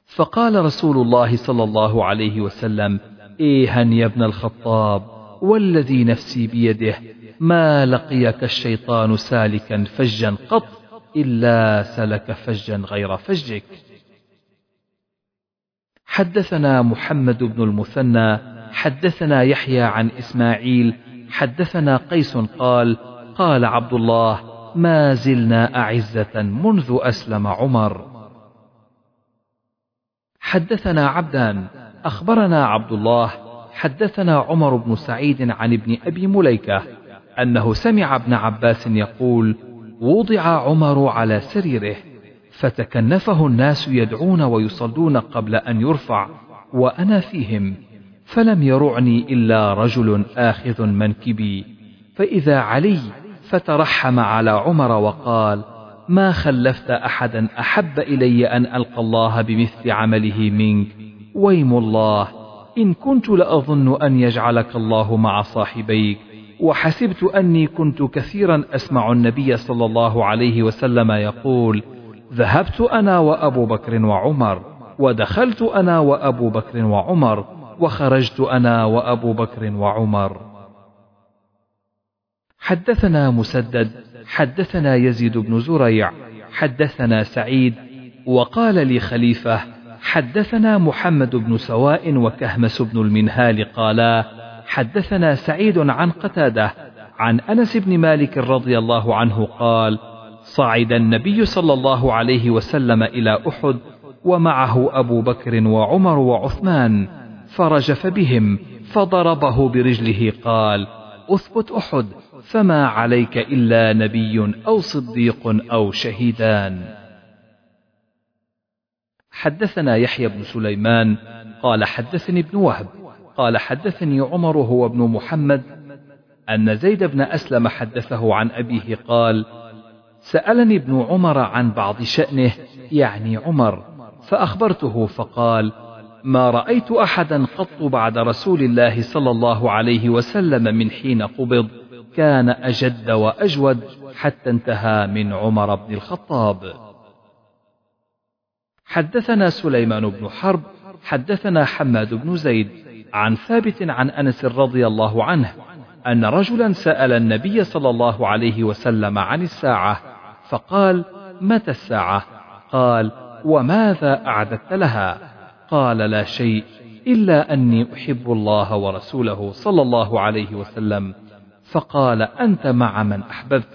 فقال رسول الله صلى الله عليه وسلم إيها يا ابن الخطاب والذي نفسي بيده ما لقيك الشيطان سالكا فجا قط إلا سلك فجا غير فجك. حدثنا محمد بن المثنى حدثنا يحيى عن إسماعيل حدثنا قيس قال قال عبد الله ما زلنا أعزة منذ أسلم عمر. حدثنا عبدان أخبرنا عبد الله حدثنا عمر بن سعيد عن ابن أبي مليكة أنه سمع ابن عباس يقول وضع عمر على سريره فتكنفه الناس يدعون ويصلون قبل أن يرفع وأنا فيهم فلم يرعني إلا رجل آخذ منكبي. فإذا علي فترحم على عمر وقال ما خلفت أحدا أحب إلي أن ألقى الله بمثل عمله منك؟ ويم الله إن كنت لأظن أن يجعلك الله مع صاحبيك. وحسبت أني كنت كثيرا أسمع النبي صلى الله عليه وسلم يقول ذهبت أنا وأبو بكر وعمر ودخلت أنا وأبو بكر وعمر وخرجت أنا وأبو بكر وعمر. حدثنا مسدد حدثنا يزيد بن زريع حدثنا سعيد وقال لي خليفة حدثنا محمد بن سواء وكهمس بن المنهال قالا حدثنا سعيد عن قتادة عن أنس بن مالك رضي الله عنه قال صعد النبي صلى الله عليه وسلم إلى أحد ومعه أبو بكر وعمر وعثمان فرجف بهم فضربه برجله قال أثبت أحد فما عليك إلا نبي أو صديق أو شهيدان. حدثنا يحيى بن سليمان قال حدثني ابن وهب قال حدثني عمر هو ابن محمد أن زيد بن أسلم حدثه عن أبيه قال سألني ابن عمر عن بعض شأنه يعني عمر فأخبرته فقال ما رأيت أحدا قط بعد رسول الله صلى الله عليه وسلم من حين قبض كان أجد وأجود حتى انتهى من عمر بن الخطاب. حدثنا سليمان بن حرب حدثنا حماد بن زيد عن ثابت عن أنس رضي الله عنه أن رجلا سأل النبي صلى الله عليه وسلم عن الساعة فقال متى الساعة؟ قال وماذا أعددت لها؟ قال لا شيء إلا أني أحب الله ورسوله صلى الله عليه وسلم. فقال أنت مع من أحببت؟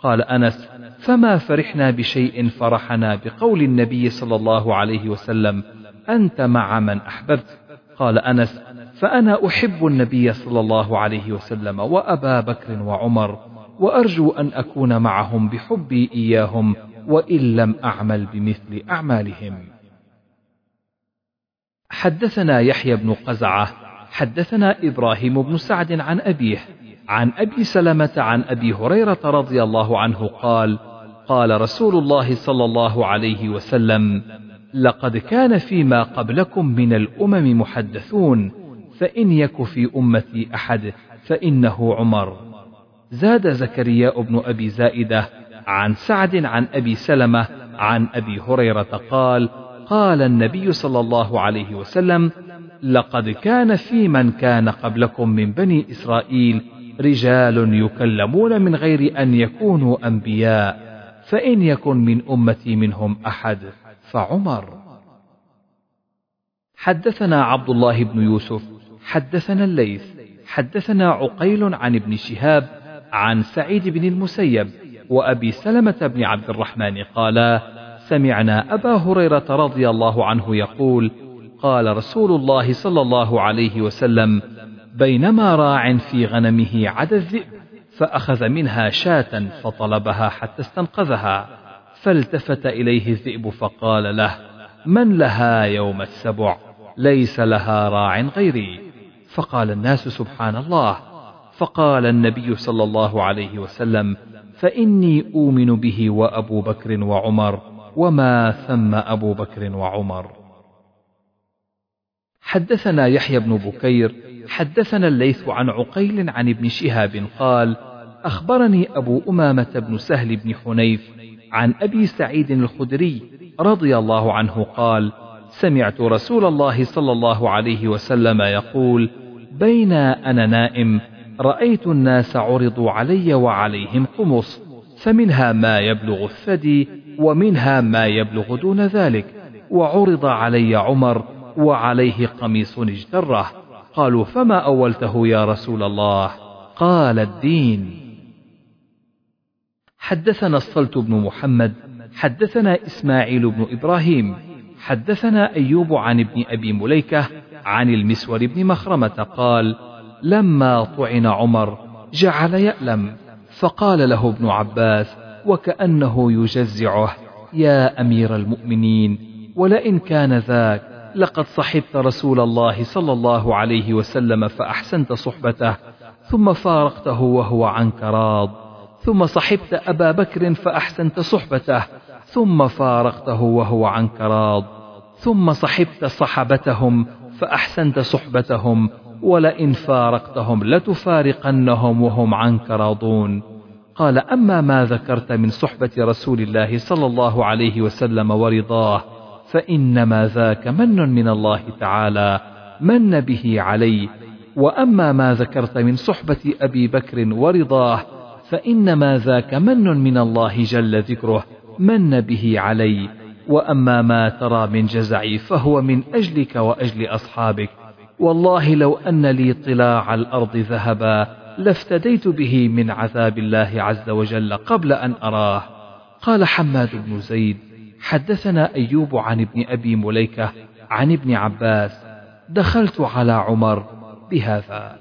قال أنس فما فرحنا بشيء فرحنا بقول النبي صلى الله عليه وسلم أنت مع من أحببت؟ قال أنس فأنا أحب النبي صلى الله عليه وسلم وأبا بكر وعمر وأرجو أن أكون معهم بحبي إياهم وإن لم أعمل بمثل أعمالهم. حدثنا يحيى بن قزعة حدثنا إبراهيم بن سعد عن أبيه عن أبي سلمة عن أبي هريرة رضي الله عنه قال: قال رسول الله صلى الله عليه وسلم: لقد كان فيما قبلكم من الأمم محدثون فإن يك في أمتي أحد فإنه عمر زاد زكريا بن أبي زائدة عن سعد عن أبي سلمة عن أبي هريرة قال قال النبي صلى الله عليه وسلم لقد كان في من كان قبلكم من بني إسرائيل رجال يكلمون من غير أن يكونوا أنبياء فإن يكن من أمتي منهم أحد فعمر. حدثنا عبد الله بن يوسف حدثنا الليث حدثنا عقيل عن ابن شهاب عن سعيد بن المسيب وأبي سلمة بن عبد الرحمن قالا سمعنا أبا هريرة رضي الله عنه يقول قال رسول الله صلى الله عليه وسلم بينما راع في غنمه عدا الذئب فأخذ منها شاة فطلبها حتى استنقذها فالتفت إليه الذئب فقال له من لها يوم السبع؟ ليس لها راع غيري. فقال الناس سبحان الله فقال النبي صلى الله عليه وسلم فإني أؤمن به وأبو بكر وعمر وما ثم أبو بكر وعمر. حدثنا يحيى بن بكير حدثنا الليث عن عقيل عن ابن شهاب قال أخبرني أبو أمامة بن سهل بن حنيف عن أبي سعيد الخدري رضي الله عنه قال سمعت رسول الله صلى الله عليه وسلم يقول بين أنا نائم رأيت الناس عرضوا علي وعليهم قمص فمنها ما يبلغ الثدي ومنها ما يبلغ دون ذلك. وعرض علي عمر وعليه قميص اجتره. قالوا فما أولته يا رسول الله؟ قال الدين. حدثنا الصلت بن محمد حدثنا إسماعيل بن إبراهيم حدثنا أيوب عن ابن أبي مليكة عن المسور بن مخرمة قال لما طعن عمر جعل يألم. فقال له ابن عباس وكأنه يجزعه يا أمير المؤمنين ولئن كان ذاك لقد صحبت رسول الله صلى الله عليه وسلم فأحسنت صحبته ثم فارقته وهو عنك راض. ثم صحبت أبا بكر فأحسنت صحبته ثم فارقته وهو عنك راض. ثم صحبت صحبتهم فأحسنت صحبتهم ولئن فارقتهم لتفارقنهم وهم عنك راضون. قال أما ما ذكرت من صحبة رسول الله صلى الله عليه وسلم ورضاه فإنما ذاك من من الله تعالى من به علي وأما ما ذكرت من صحبة أبي بكر ورضاه فإنما ذاك من من الله جل ذكره من به علي وأما ما ترى من جزعي فهو من أجلك وأجل أصحابك. والله لو أن لي طلاع الأرض ذهبا لافتديت به من عذاب الله عز وجل قبل أن أراه. قال حماد بن زيد حدثنا أيوب عن ابن أبي مليكة عن ابن عباس دخلت على عمر بهذا.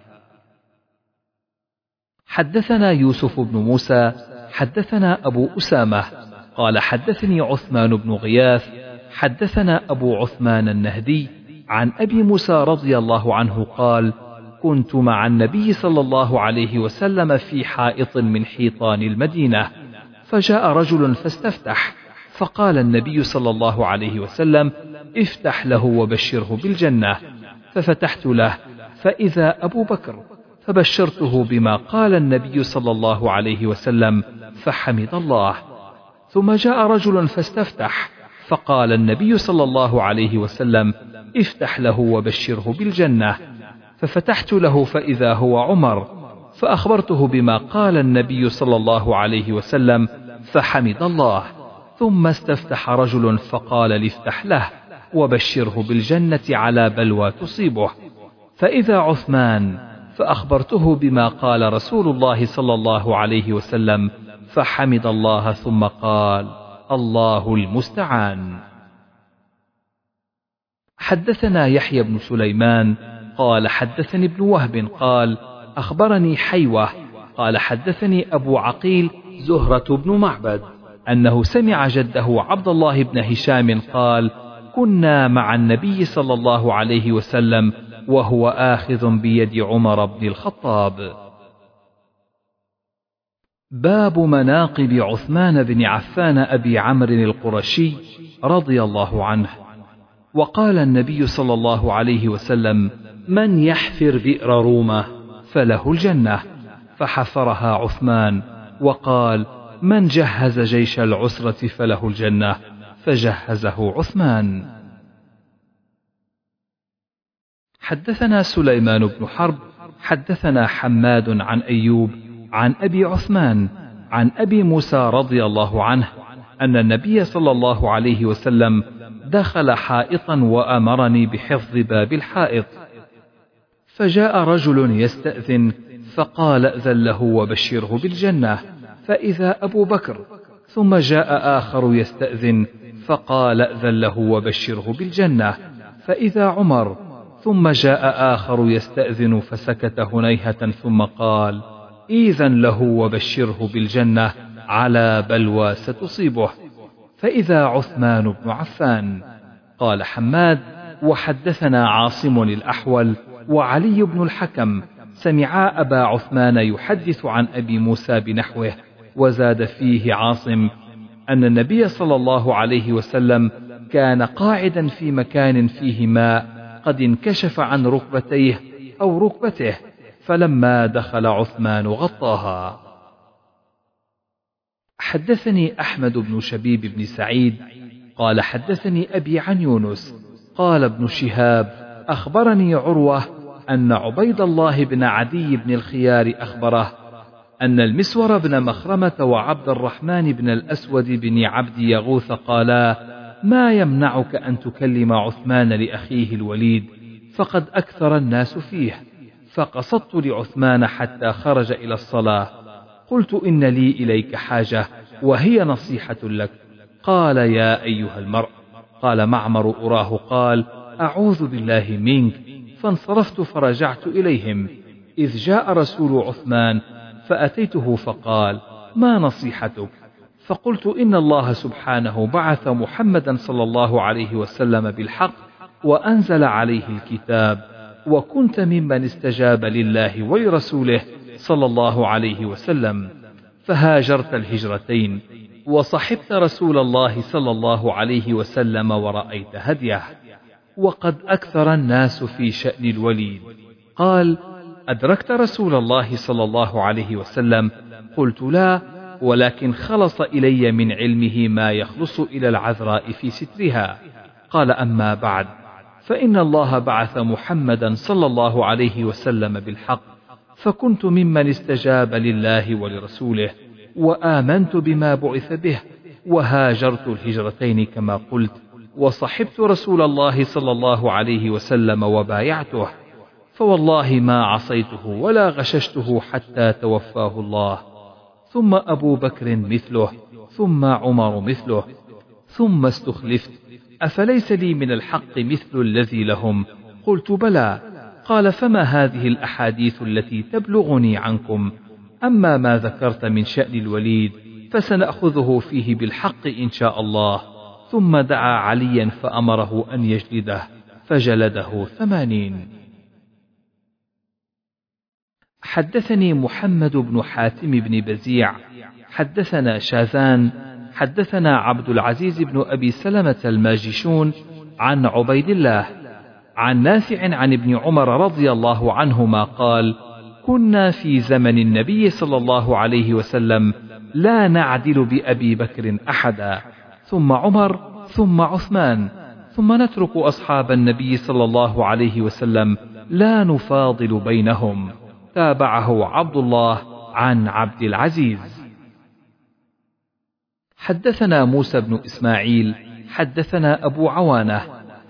حدثنا يوسف بن موسى حدثنا أبو أسامة قال حدثني عثمان بن غياث حدثنا أبو عثمان النهدي عن أبي موسى رضي الله عنه قال كنت مع النبي صلى الله عليه وسلم في حائط من حيطان المدينة فجاء رجل فاستفتح فقال النبي صلى الله عليه وسلم افتح له وبشره بالجنة ففتحت له فإذا أبو بكر فبشرته بما قال النبي صلى الله عليه وسلم فحمد الله. ثم جاء رجل فاستفتح فقال النبي صلى الله عليه وسلم افتح له وبشره بالجنة. ففتحت له فإذا هو عمر فأخبرته بما قال النبي صلى الله عليه وسلم فحمد الله. ثم استفتح رجل فقال لافتح له وبشره بالجنة على بلوى تصيبه. فإذا عثمان فأخبرته بما قال رسول الله صلى الله عليه وسلم فحمد الله ثم قال الله المستعان. حدثنا يحيى بن سليمان قال حدثني ابن وهب قال أخبرني حيوة قال حدثني أبو عقيل زهرة بن معبد أنه سمع جده عبد الله بن هشام قال كنا مع النبي صلى الله عليه وسلم وهو آخذ بيد عمر بن الخطاب. باب مناقب عثمان بن عفان أبي عمرو القرشي رضي الله عنه. وقال النبي صلى الله عليه وسلم من يحفر بئر رومة فله الجنة. فحفرها عثمان وقال من جهز جيش العسرة فله الجنة. فجهزه عثمان. حدثنا سليمان بن حرب حدثنا حماد عن أيوب عن أبي عثمان عن أبي موسى رضي الله عنه أن النبي صلى الله عليه وسلم دخل حائطا وأمرني بحفظ باب الحائط. فجاء رجل يستأذن فقال ائذن له وبشره بالجنة فإذا أبو بكر. ثم جاء آخر يستأذن فقال ائذن له وبشره بالجنة فإذا عمر. ثم جاء آخر يستأذن فسكت هنيهة ثم قال إذن له وبشره بالجنة على بلوى ستصيبه. فإذا عثمان بن عفان قال حماد وحدثنا عاصم الأحول وعلي بن الحكم سمعا أبا عثمان يحدث عن أبي موسى بنحوه وزاد فيه عاصم أن النبي صلى الله عليه وسلم كان قاعدا في مكان فيه ماء قد انكشف عن ركبتيه أو ركبته فلما دخل عثمان غطاها. حدثني أحمد بن شبيب بن سعيد قال حدثني أبي عن يونس قال ابن شهاب أخبرني عروة أن عبيد الله بن عدي بن الخيار أخبره أن المسور بن مخرمة وعبد الرحمن بن الأسود بن عبد يغوث قالا ما يمنعك أن تكلم عثمان لأخيه الوليد؟ فقد أكثر الناس فيه. فقصدت لعثمان حتى خرج إلى الصلاة. قلت إن لي إليك حاجة وهي نصيحة لك. قال يا أيها المرء. قال معمر أراه قال أعوذ بالله منك. فانصرفت فرجعت إليهم. إذ جاء رسول عثمان فأتيته فقال ما نصيحتك؟ فقلت إن الله سبحانه بعث محمدا صلى الله عليه وسلم بالحق وأنزل عليه الكتاب وكنت ممن استجاب لله ولرسوله صلى الله عليه وسلم فهاجرت الهجرتين وصحبت رسول الله صلى الله عليه وسلم ورأيت هديه. وقد أكثر الناس في شأن الوليد. قال أدركت رسول الله صلى الله عليه وسلم؟ قلت لا ولكن خلص إلي من علمه ما يخلص إلى العذراء في سترها. قال أما بعد فإن الله بعث محمدا صلى الله عليه وسلم بالحق فكنت ممن استجاب لله ولرسوله وآمنت بما بعث به وهاجرت الهجرتين كما قلت وصحبت رسول الله صلى الله عليه وسلم وبايعته فوالله ما عصيته ولا غششته حتى توفاه الله. ثم أبو بكر مثله ثم عمر مثله ثم استخلفت أفليس لي من الحق مثل الذي لهم؟ قلت بلى. قال فما هذه الأحاديث التي تبلغني عنكم؟ أما ما ذكرت من شأن الوليد فسنأخذه فيه بالحق إن شاء الله. ثم دعا عليا فأمره أن يجلده فجلده ثمانين. حدثني محمد بن حاتم بن بزيع حدثنا شاذان حدثنا عبد العزيز بن أبي سلمة الماجشون عن عبيد الله عن نافع عن ابن عمر رضي الله عنهما قال كنا في زمن النبي صلى الله عليه وسلم لا نعدل بأبي بكر أحدا ثم عمر ثم عثمان ثم نترك أصحاب النبي صلى الله عليه وسلم لا نفاضل بينهم. تابعه عبد الله عن عبد العزيز. حدثنا موسى بن إسماعيل حدثنا أبو عوانة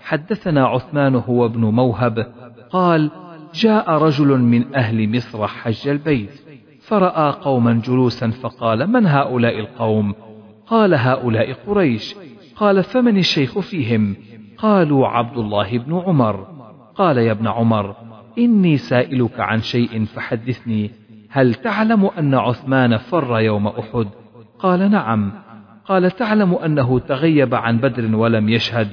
حدثنا عثمان هو ابن موهب قال جاء رجل من أهل مصر حج البيت فرأى قوما جلوسا فقال من هؤلاء القوم؟ قال هؤلاء قريش. قال فمن الشيخ فيهم؟ قالوا عبد الله بن عمر. قال يا ابن عمر إني سائلك عن شيء فحدثني هل تعلم أن عثمان فر يوم أحد؟ قال نعم. قال تعلم أنه تغيب عن بدر ولم يشهد.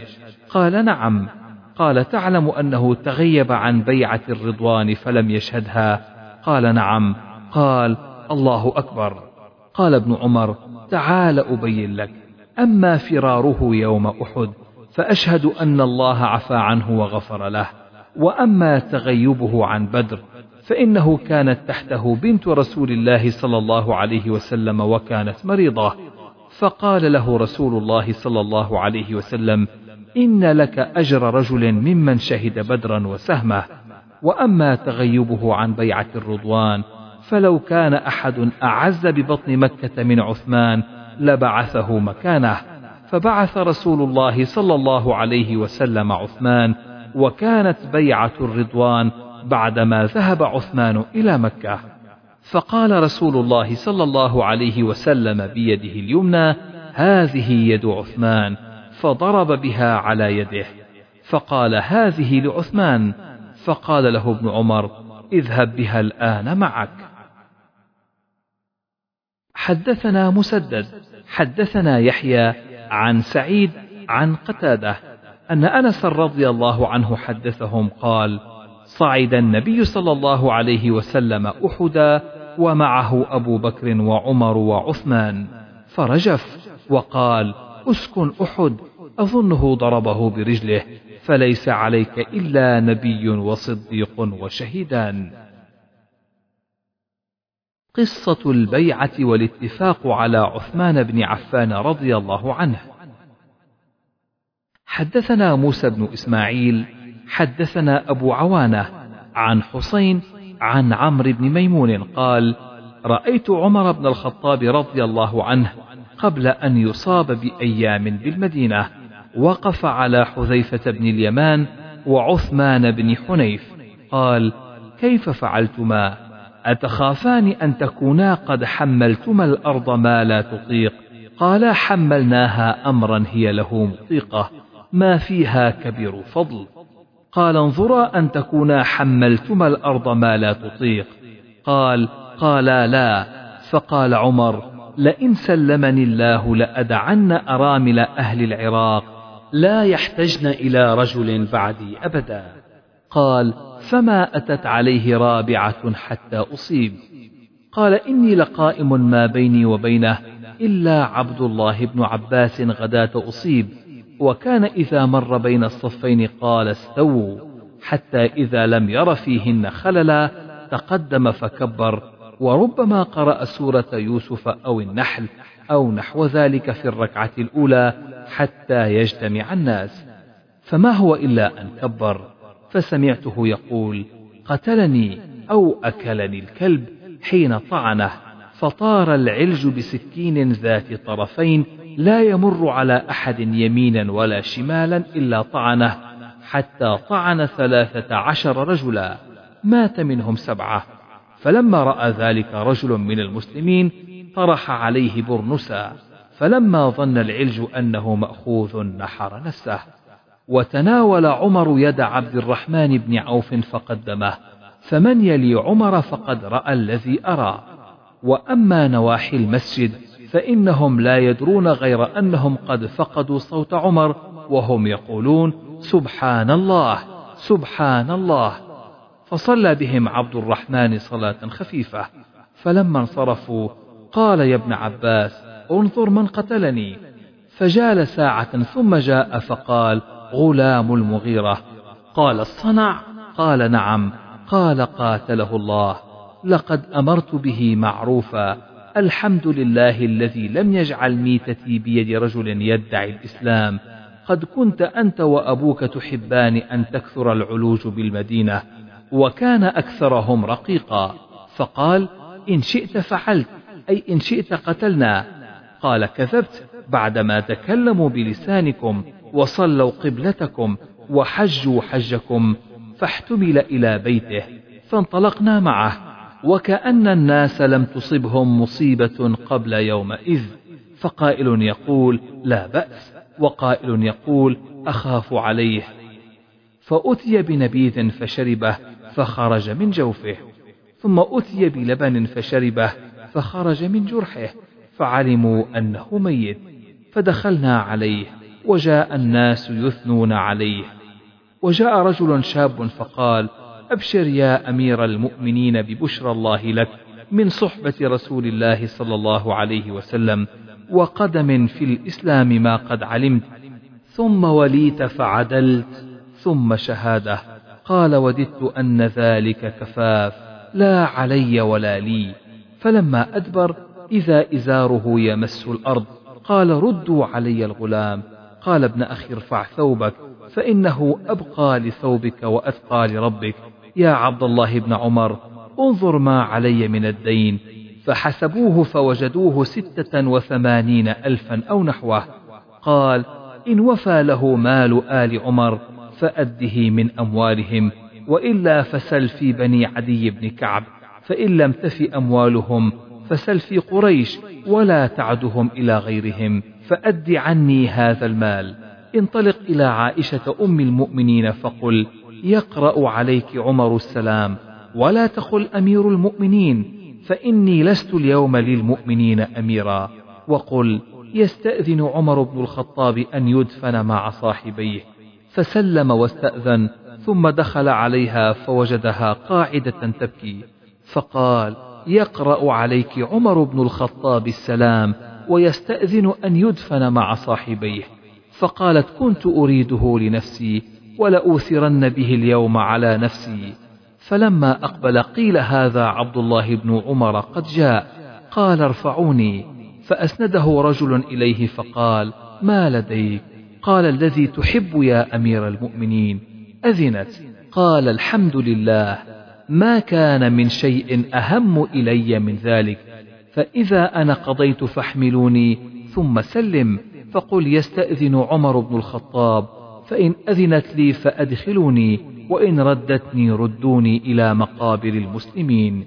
قال نعم. قال تعلم أنه تغيب عن بيعة الرضوان فلم يشهدها. قال نعم. قال الله أكبر. قال ابن عمر تعال أبين لك. أما فراره يوم أحد فأشهد أن الله عفى عنه وغفر له. وأما تغيبه عن بدر فإنه كانت تحته بنت رسول الله صلى الله عليه وسلم وكانت مريضة. فقال له رسول الله صلى الله عليه وسلم إن لك أجر رجل ممن شهد بدرا وسهمه وأما تغيبه عن بيعة الرضوان فلو كان أحد أعز ببطن مكة من عثمان لبعثه مكانه. فبعث رسول الله صلى الله عليه وسلم عثمان وكانت بيعة الرضوان بعدما ذهب عثمان إلى مكة. فقال رسول الله صلى الله عليه وسلم بيده اليمنى هذه يد عثمان. فضرب بها على يده. فقال هذه لعثمان. فقال له ابن عمر اذهب بها الآن معك. حدثنا مسدد حدثنا يحيى عن سعيد عن قتادة أن أنس رضي الله عنه حدثهم قال صعد النبي صلى الله عليه وسلم أحدا ومعه أبو بكر وعمر وعثمان. فرجف وقال أسكن أحد أظنه ضربه برجله فليس عليك إلا نبي وصديق وشهيدان. قصة البيعة والاتفاق على عثمان بن عفان رضي الله عنه. حدثنا موسى بن إسماعيل حدثنا أبو عوانة عن حسين عن عمرو بن ميمون قال رأيت عمر بن الخطاب رضي الله عنه قبل أن يصاب بأيام بالمدينة وقف على حذيفة بن اليمان وعثمان بن حنيف. قال كيف فعلتما؟ أتخافان أن تكونا قد حملتما الأرض ما لا تطيق؟ قالا حملناها أمرا هي له مطيقة ما فيها كبير فضل. قال انظرا أن تكونا حملتما الأرض ما لا تطيق. قال قالا لا. فقال عمر لئن سلمني الله لأدعن أرامل أهل العراق. لا يحتجن إلى رجل بعدي أبدا. قال فما أتت عليه رابعة حتى أصيب. قال إني لقائم ما بيني وبينه إلا عبد الله بن عباس غداة أصيب. وكان إذا مر بين الصفين قال استووا حتى إذا لم ير فيهن خللا تقدم فكبر وربما قرأ سورة يوسف أو النحل أو نحو ذلك في الركعة الأولى حتى يجتمع الناس. فما هو إلا أن كبر فسمعته يقول قتلني أو أكلني الكلب حين طعنه فطار العلج بسكين ذات طرفين لا يمر على أحد يمينا ولا شمالا إلا طعنه حتى طعن ثلاثة عشر رجلا. مات منهم سبعة. فلما رأى ذلك رجل من المسلمين طرح عليه برنسا. فلما ظن العلج أنه مأخوذ نحر نفسه. وتناول عمر يد عبد الرحمن بن عوف فقدمه. فمن يلي عمر فقد رأى الذي أرى. وأما نواحي المسجد فإنهم لا يدرون غير أنهم قد فقدوا صوت عمر وهم يقولون سبحان الله سبحان الله. فصلى بهم عبد الرحمن صلاة خفيفة. فلما انصرفوا قال يا ابن عباس انظر من قتلني. فجال ساعة ثم جاء فقال غلام المغيرة. قال الصنع قال نعم. قال قاتله الله. لقد أمرت به معروفا. الحمد لله الذي لم يجعل ميتتي بيد رجل يدعي الإسلام. قد كنت أنت وأبوك تحبان أن تكثر العلوج بالمدينة وكان أكثرهم رقيقا. فقال إن شئت فعلت أي إن شئت قتلنا. قال كذبت بعدما تكلموا بلسانكم وصلوا قبلتكم وحجوا حجكم فاحتمل إلى بيته. فانطلقنا معه. وكأن الناس لم تصبهم مصيبة قبل يومئذ فقائل يقول لا بأس وقائل يقول أخاف عليه. فأتي بنبيذ فشربه فخرج من جوفه ثم أتي بلبن فشربه فخرج من جرحه فعلموا أنه ميت. فدخلنا عليه وجاء الناس يثنون عليه. وجاء رجل شاب فقال أبشر يا أمير المؤمنين ببشرى الله لك من صحبة رسول الله صلى الله عليه وسلم وقدم في الإسلام ما قد علمت ثم وليت فعدلت ثم شهادة. قال وددت أن ذلك كفاف لا علي ولا لي. فلما أدبر إذا إزاره يمس الأرض. قال ردوا علي الغلام. قال ابن أخي ارفع ثوبك فإنه أبقى لثوبك وأتقى لربك. يا عبد الله بن عمر انظر ما علي من الدين. فحسبوه فوجدوه ستة وثمانين ألفا أو نحوه. قال إن وفى له مال آل عمر فأده من أموالهم وإلا فسل في بني عدي بن كعب فإن لم تف أموالهم فسل في قريش ولا تعدهم إلى غيرهم فأد عني هذا المال. انطلق إلى عائشة أم المؤمنين فقل يقرأ عليك عمر السلام ولا تقل أمير المؤمنين فإني لست اليوم للمؤمنين أميرا. وقل يستأذن عمر بن الخطاب أن يدفن مع صاحبيه. فسلم واستأذن ثم دخل عليها فوجدها قاعدة تبكي. فقال يقرأ عليك عمر بن الخطاب السلام ويستأذن أن يدفن مع صاحبيه. فقالت كنت أريده لنفسي ولأوثرن به اليوم على نفسي. فلما أقبل قيل هذا عبد الله بن عمر قد جاء. قال ارفعوني. فأسنده رجل إليه فقال ما لديك؟ قال الذي تحب يا أمير المؤمنين. أذنت قال الحمد لله. ما كان من شيء أهم إلي من ذلك. فإذا أنا قضيت فاحملوني. ثم سلم. فقل يستأذن عمر بن الخطاب. فإن أذنت لي فأدخلوني وإن ردتني ردوني إلى مقابر المسلمين.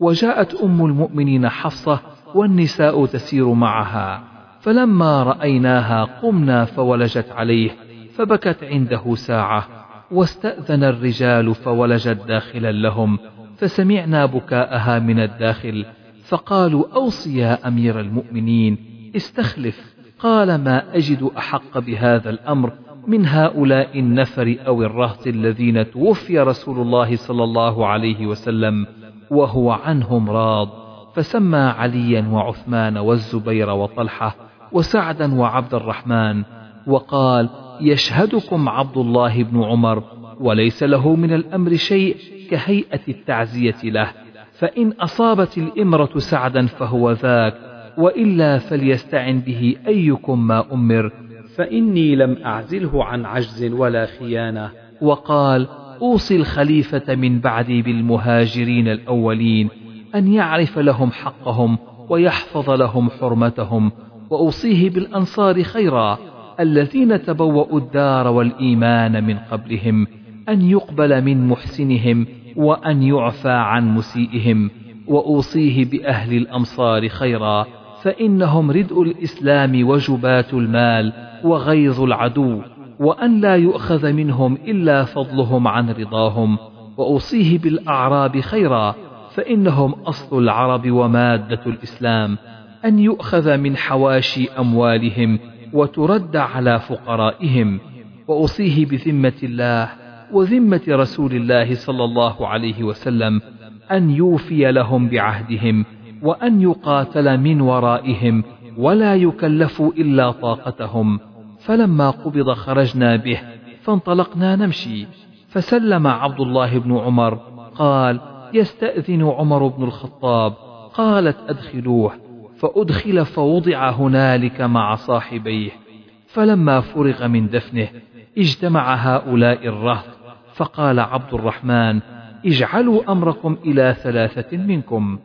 وجاءت أم المؤمنين حفصة والنساء تسير معها فلما رأيناها قمنا فولجت عليه فبكت عنده ساعة واستأذن الرجال فولجت داخلا لهم فسمعنا بكاءها من الداخل فقالوا أوصي يا أمير المؤمنين استخلف قال ما أجد أحق بهذا الأمر من هؤلاء النفر أو الرهط الذين توفي رسول الله صلى الله عليه وسلم وهو عنهم راض فسمى عليا وعثمان والزبير وطلحة وسعدا وعبد الرحمن وقال يشهدكم عبد الله بن عمر وليس له من الأمر شيء كهيئة التعزية له فإن أصابت الإمرة سعدا فهو ذاك وإلا فليستعن به أيكم ما أمر فإني لم أعزله عن عجز ولا خيانة. وقال أوصي الخليفة من بعدي بالمهاجرين الأولين أن يعرف لهم حقهم ويحفظ لهم حرمتهم وأوصيه بالأنصار خيرا الذين تبوأوا الدار والإيمان من قبلهم أن يقبل من محسنهم وأن يعفى عن مسيئهم وأوصيه بأهل الأمصار خيرا فإنهم ردء الإسلام وجبات المال وغيظ العدو وأن لا يؤخذ منهم إلا فضلهم عن رضاهم وأوصيه بالأعراب خيرا فإنهم أصل العرب ومادة الإسلام أن يؤخذ من حواشي أموالهم وترد على فقرائهم وأوصيه بذمة الله وذمة رسول الله صلى الله عليه وسلم أن يوفي لهم بعهدهم وأن يقاتل من ورائهم ولا يكلفوا إلا طاقتهم. فلما قبض خرجنا به فانطلقنا نمشي. فسلم عبد الله بن عمر قال يستأذن عمر بن الخطاب. قالت أدخلوه. فأدخل فوضع هنالك مع صاحبيه. فلما فرغ من دفنه اجتمع هؤلاء الرهط. فقال عبد الرحمن اجعلوا أمركم إلى ثلاثة منكم.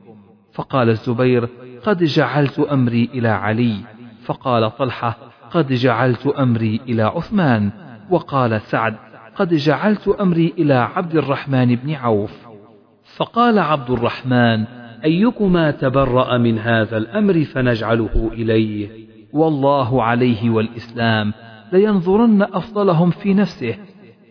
فقال الزبير قد جعلت أمري إلى علي. فقال طلحة قد جعلت أمري إلى عثمان وقال سعد قد جعلت أمري إلى عبد الرحمن بن عوف. فقال عبد الرحمن أيكما تبرأ من هذا الأمر فنجعله إليه؟ والله عليه والإسلام لينظرن أفضلهم في نفسه.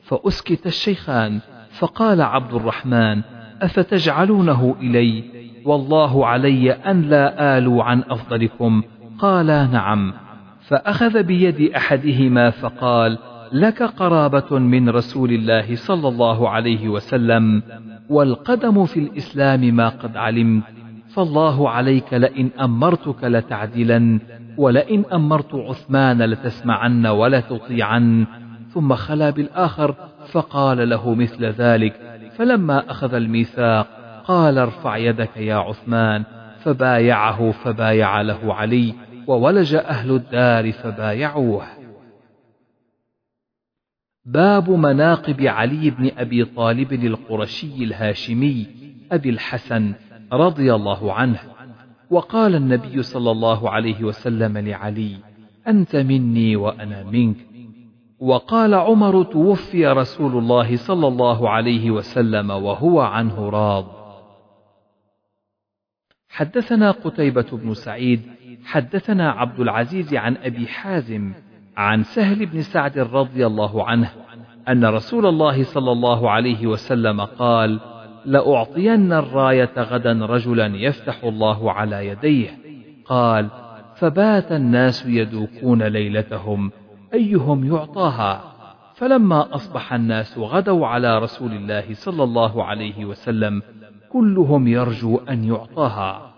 فأسكت الشيخان فقال عبد الرحمن أفتجعلونه إلي؟ والله علي أن لا آلوا عن أفضلكم. قالا نعم. فأخذ بيد أحدهما فقال لك قرابة من رسول الله صلى الله عليه وسلم والقدم في الإسلام ما قد علمت فالله عليك لئن أمرتك لتعدلن ولئن أمرت عثمان لتسمعن ولتطيعن. ثم خلا بالآخر فقال له مثل ذلك فلما أخذ الميثاق قال ارفع يدك يا عثمان. فبايعه فبايع له علي وولج أهل الدار فبايعوه. باب مناقب علي بن أبي طالب القرشي الهاشمي أبي الحسن رضي الله عنه. وقال النبي صلى الله عليه وسلم لعلي أنت مني وأنا منك. وقال عمر توفي رسول الله صلى الله عليه وسلم وهو عنه راض. حدثنا قتيبة بن سعيد حدثنا عبد العزيز عن أبي حازم عن سهل بن سعد رضي الله عنه أن رسول الله صلى الله عليه وسلم قال لأعطين الراية غدا رجلا يفتح الله على يديه. قال فبات الناس يدوكون ليلتهم أيهم يعطاها؟ فلما أصبح الناس غدوا على رسول الله صلى الله عليه وسلم كلهم يرجو أن يعطاها.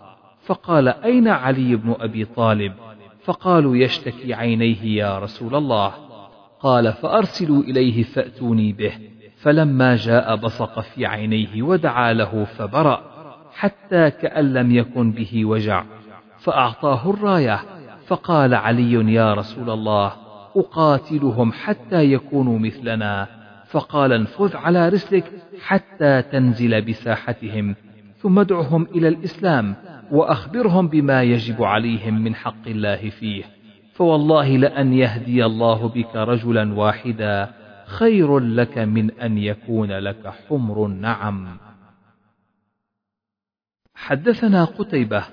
فقال أين علي بن أبي طالب؟ فقالوا يشتكي عينيه يا رسول الله. قال فأرسلوا إليه فأتوني به. فلما جاء بصق في عينيه ودعا له فبرأ حتى كأن لم يكن به وجع. فأعطاه الراية. فقال علي يا رسول الله أقاتلهم حتى يكونوا مثلنا. فقال انفذ على رسلك حتى تنزل بساحتهم ثم ادعهم إلى الإسلام وأخبرهم بما يجب عليهم من حق الله فيه. فوالله لأن يهدي الله بك رجلا واحدا خير لك من أن يكون لك حمر النعم. حدثنا قتيبة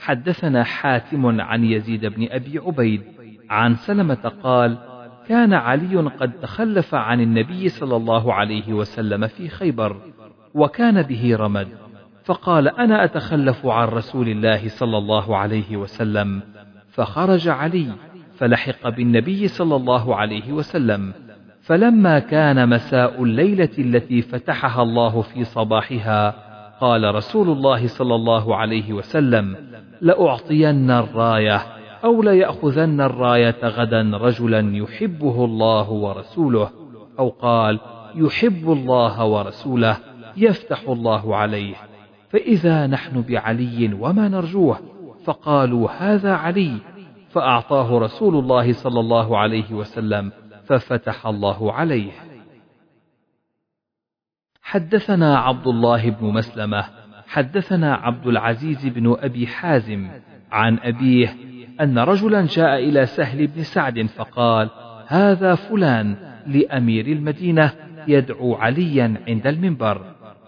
حدثنا حاتم عن يزيد بن أبي عبيد عن سلمة قال كان علي قد تخلف عن النبي صلى الله عليه وسلم في خيبر وكان به رمد. فقال أنا أتخلف عن رسول الله صلى الله عليه وسلم. فخرج علي فلحق بالنبي صلى الله عليه وسلم. فلما كان مساء الليلة التي فتحها الله في صباحها قال رسول الله صلى الله عليه وسلم لأعطين الراية. أو ليأخذن الراية غدا رجلا يحبه الله ورسوله أو قال يحب الله ورسوله يفتح الله عليه. فإذا نحن بعلي وما نرجوه فقالوا هذا علي فأعطاه رسول الله صلى الله عليه وسلم ففتح الله عليه. حدثنا عبد الله بن مسلمة حدثنا عبد العزيز بن أبي حازم عن أبيه أن رجلا جاء إلى سهل بن سعد فقال هذا فلان لأمير المدينة يدعو عليا عند المنبر.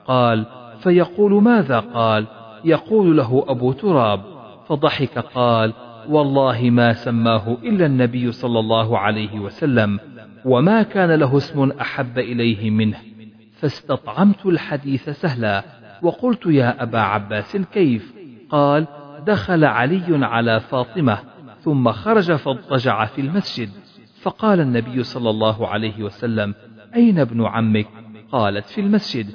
قال فيقول ماذا؟ قال يقول له أبو تراب. فضحك قال والله ما سماه إلا النبي صلى الله عليه وسلم وما كان له اسم أحب إليه منه. فاستطعمت الحديث سهلا وقلت يا أبا عباس كيف؟ قال دخل علي على فاطمة ثم خرج فاضطجع في المسجد. فقال النبي صلى الله عليه وسلم أين ابن عمك؟ قالت في المسجد.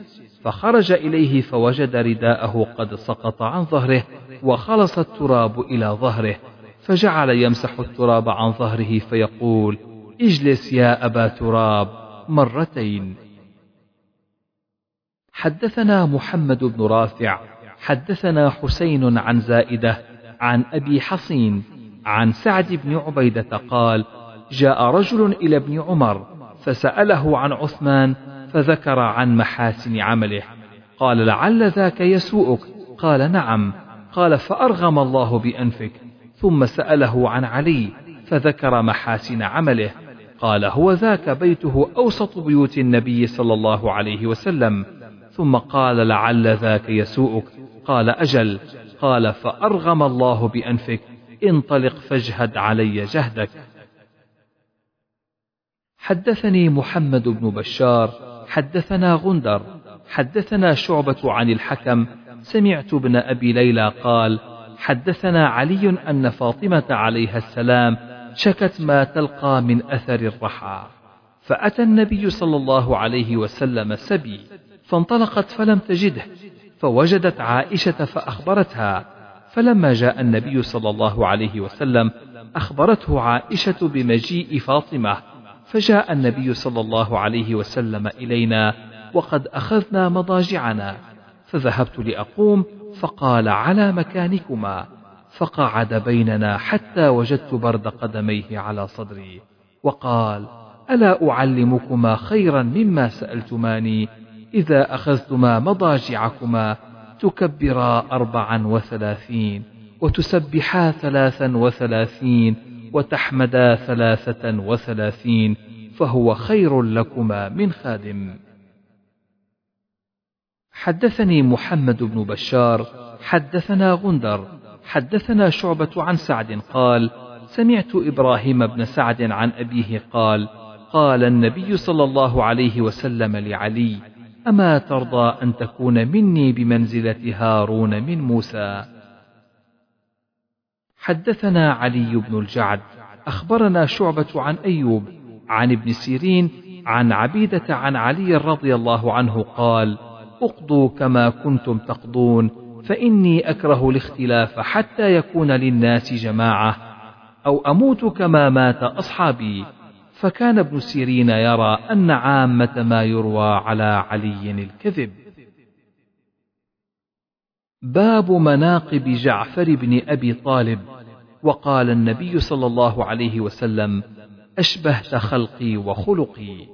فخرج إليه فوجد رداءه قد سقط عن ظهره وخلص التراب إلى ظهره فجعل يمسح التراب عن ظهره فيقول اجلس يا أبا تراب مرتين. حدثنا محمد بن رافع حدثنا حسين عن زائدة عن أبي حصين عن سعد بن عبيدة قال جاء رجل إلى ابن عمر فسأله عن عثمان فذكر عن محاسن عمله. قال لعل ذاك يسوءك. قال نعم. قال فأرغم الله بأنفك. ثم سأله عن علي فذكر محاسن عمله. قال هو ذاك بيته أوسط بيوت النبي صلى الله عليه وسلم. ثم قال لعل ذاك يسوءك. قال أجل قال فأرغم الله بأنفك انطلق فاجهد علي جهدك. حدثني محمد بن بشار حدثنا غندر حدثنا شعبة عن الحكم سمعت ابن أبي ليلى قال حدثنا علي أن فاطمة عليها السلام شكت ما تلقى من أثر الرحى فأتى النبي صلى الله عليه وسلم سبي فانطلقت فلم تجده فوجدت عائشة فأخبرتها فلما جاء النبي صلى الله عليه وسلم أخبرته عائشة بمجيء فاطمة فجاء النبي صلى الله عليه وسلم إلينا وقد أخذنا مضاجعنا فذهبت لأقوم فقال على مكانكما فقعد بيننا حتى وجدت برد قدميه على صدري وقال ألا أعلمكما خيرا مما سألتماني؟ إذا أخذتما مضاجعكما تكبرا أربعا وثلاثين وتسبحا ثلاثا وثلاثين وتحمدا ثلاثة وثلاثين فهو خير لكما من خادم. حدثني محمد بن بشار حدثنا غندر حدثنا شعبة عن سعد قال سمعت إبراهيم بن سعد عن أبيه قال قال النبي صلى الله عليه وسلم لعلي أما ترضى أن تكون مني بمنزلة هارون من موسى؟ حدثنا علي بن الجعد أخبرنا شعبة عن أيوب عن ابن سيرين عن عبيدة عن علي رضي الله عنه قال اقضوا كما كنتم تقضون فإني أكره الاختلاف حتى يكون للناس جماعة أو أموت كما مات أصحابي. فكان ابن سيرين يرى أن عامة ما يروى على علي الكذب. باب مناقب جعفر بن أبي طالب وقال النبي صلى الله عليه وسلم أشبهت خلقي وخلقي.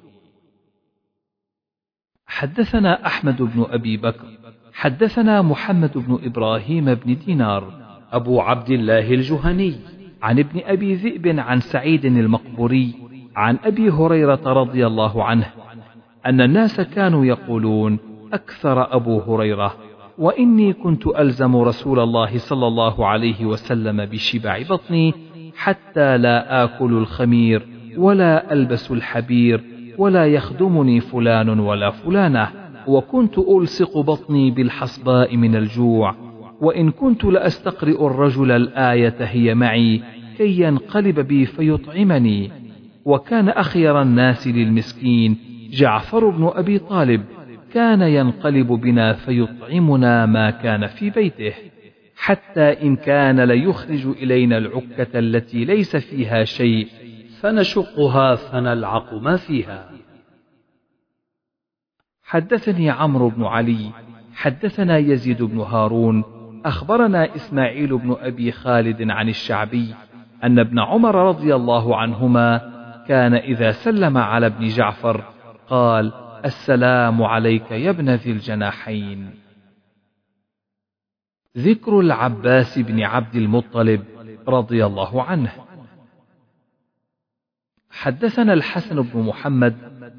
حدثنا أحمد بن أبي بكر حدثنا محمد بن إبراهيم بن دينار أبو عبد الله الجهني عن ابن أبي ذئب عن سعيد المقبوري عن أبي هريرة رضي الله عنه أن الناس كانوا يقولون أكثر أبو هريرة وإني كنت ألزم رسول الله صلى الله عليه وسلم بشبع بطني حتى لا آكل الخمير ولا ألبس الحبير ولا يخدمني فلان ولا فلانة وكنت ألصق بطني بالحصباء من الجوع وإن كنت لأستقرئ الرجل الآية هي معي كي ينقلب بي فيطعمني وكان أخير الناس للمسكين. جعفر بن أبي طالب كان ينقلب بنا فيطعمنا ما كان في بيته. حتى إن كان ليخرج إلينا العكة التي ليس فيها شيء فنشقها فنلعق ما فيها. حدثني عمرو بن علي حدثنا يزيد بن هارون أخبرنا إسماعيل بن أبي خالد عن الشعبي أن ابن عمر رضي الله عنهما كان إذا سلم على ابن جعفر قال السلام عليك يا ابن ذي الجناحين. ذكر العباس بن عبد المطلب رضي الله عنه. حدثنا الحسن بن محمد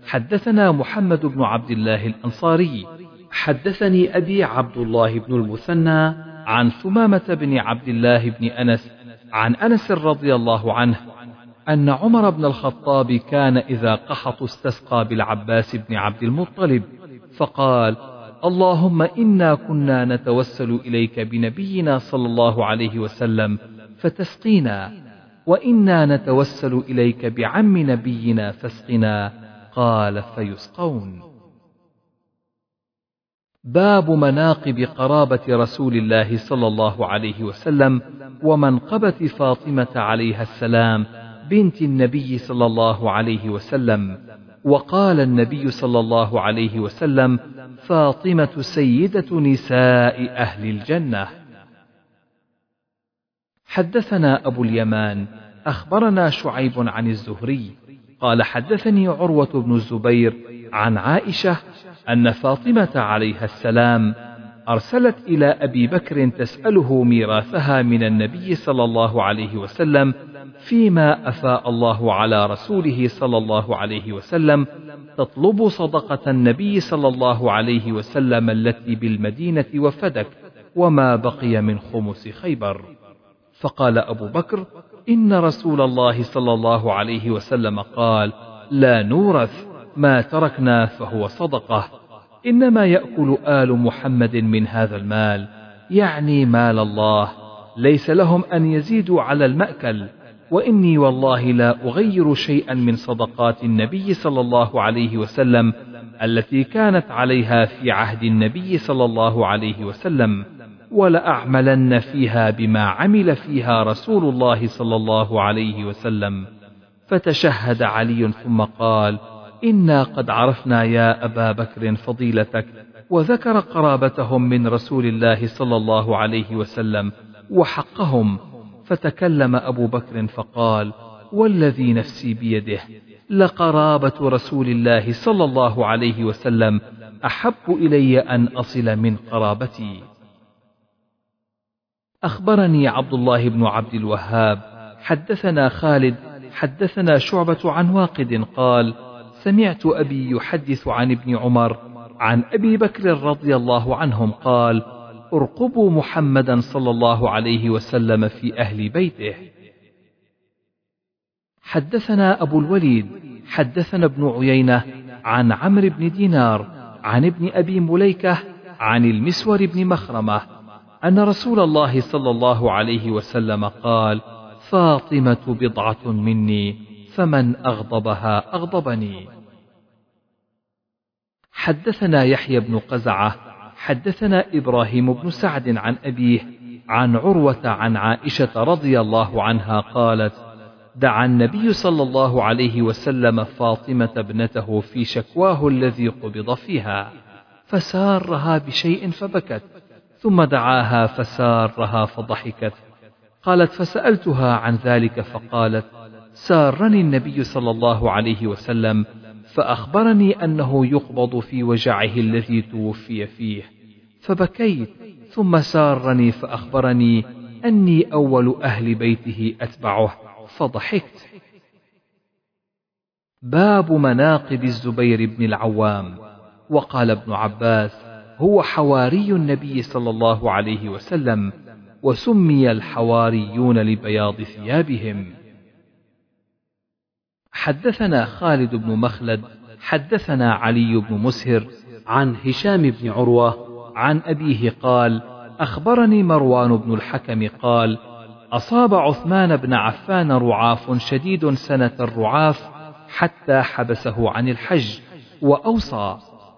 حدثنا محمد بن عبد الله الأنصاري حدثني أبي عبد الله بن المثنى عن ثمامة بن عبد الله بن أنس عن أنس رضي الله عنه أن عمر بن الخطاب كان إذا قحط استسقى بالعباس بن عبد المطلب فقال اللهم إنا كنا نتوسل إليك بنبينا صلى الله عليه وسلم فتسقينا وإنا نتوسل إليك بعم نبينا فاسقنا قال فيسقون. باب مناقب قرابة رسول الله صلى الله عليه وسلم ومنقبة فاطمة عليها السلام بنت النبي صلى الله عليه وسلم وقال النبي صلى الله عليه وسلم فاطمة سيدة نساء أهل الجنة. حدثنا أبو اليمان أخبرنا شعيب عن الزهري قال حدثني عروة بن الزبير عن عائشة أن فاطمة عليها السلام أرسلت إلى أبي بكر تسأله ميراثها من النبي صلى الله عليه وسلم فيما أفاء الله على رسوله صلى الله عليه وسلم تطلب صدقة النبي صلى الله عليه وسلم التي بالمدينة وفدك وما بقي من خمس خيبر. فقال أبو بكر إن رسول الله صلى الله عليه وسلم قال لا نورث ما تركنا فهو صدقة. إنما يأكل آل محمد من هذا المال يعني مال الله ليس لهم أن يزيدوا على المأكل وإني والله لا أغير شيئا من صدقات النبي صلى الله عليه وسلم التي كانت عليها في عهد النبي صلى الله عليه وسلم ولأعملن فيها بما عمل فيها رسول الله صلى الله عليه وسلم. فتشهد علي ثم قال إنا قد عرفنا يا أبا بكر فضيلتك وذكر قرابتهم من رسول الله صلى الله عليه وسلم وحقهم فتكلم أبو بكر فقال والذي نفسي بيده لقرابة رسول الله صلى الله عليه وسلم أحب إلي أن أصل من قرابتي. أخبرني عبد الله بن عبد الوهاب حدثنا خالد حدثنا شعبة عن واقد قال سمعت أبي يحدث عن ابن عمر عن أبي بكر رضي الله عنهم قال أرقبوا محمدا صلى الله عليه وسلم في أهل بيته. حدثنا أبو الوليد حدثنا ابن عيينة عن عمرو بن دينار عن ابن أبي مليكة عن المسور بن مخرمة أن رسول الله صلى الله عليه وسلم قال فاطمة بضعة مني. فمن أغضبها أغضبني. حدثنا يحيى بن قزعة حدثنا إبراهيم بن سعد عن أبيه عن عروة عن عائشة رضي الله عنها قالت دعا النبي صلى الله عليه وسلم فاطمة ابنته في شكواه الذي قبض فيها فسارها بشيء فبكت ثم دعاها فسارها فضحكت قالت فسألتها عن ذلك فقالت سارني النبي صلى الله عليه وسلم فأخبرني أنه يقبض في وجعه الذي توفي فيه. فبكيت ثم سارني فأخبرني أني أول أهل بيته أتبعه فضحكت. باب مناقب الزبير بن العوام. وقال ابن عباس هو حواري النبي صلى الله عليه وسلم وسمي الحواريون لبياض ثيابهم. حدثنا خالد بن مخلد حدثنا علي بن مسهر عن هشام بن عروة عن أبيه قال أخبرني مروان بن الحكم قال أصاب عثمان بن عفان رعاف شديد سنة الرعاف حتى حبسه عن الحج وأوصى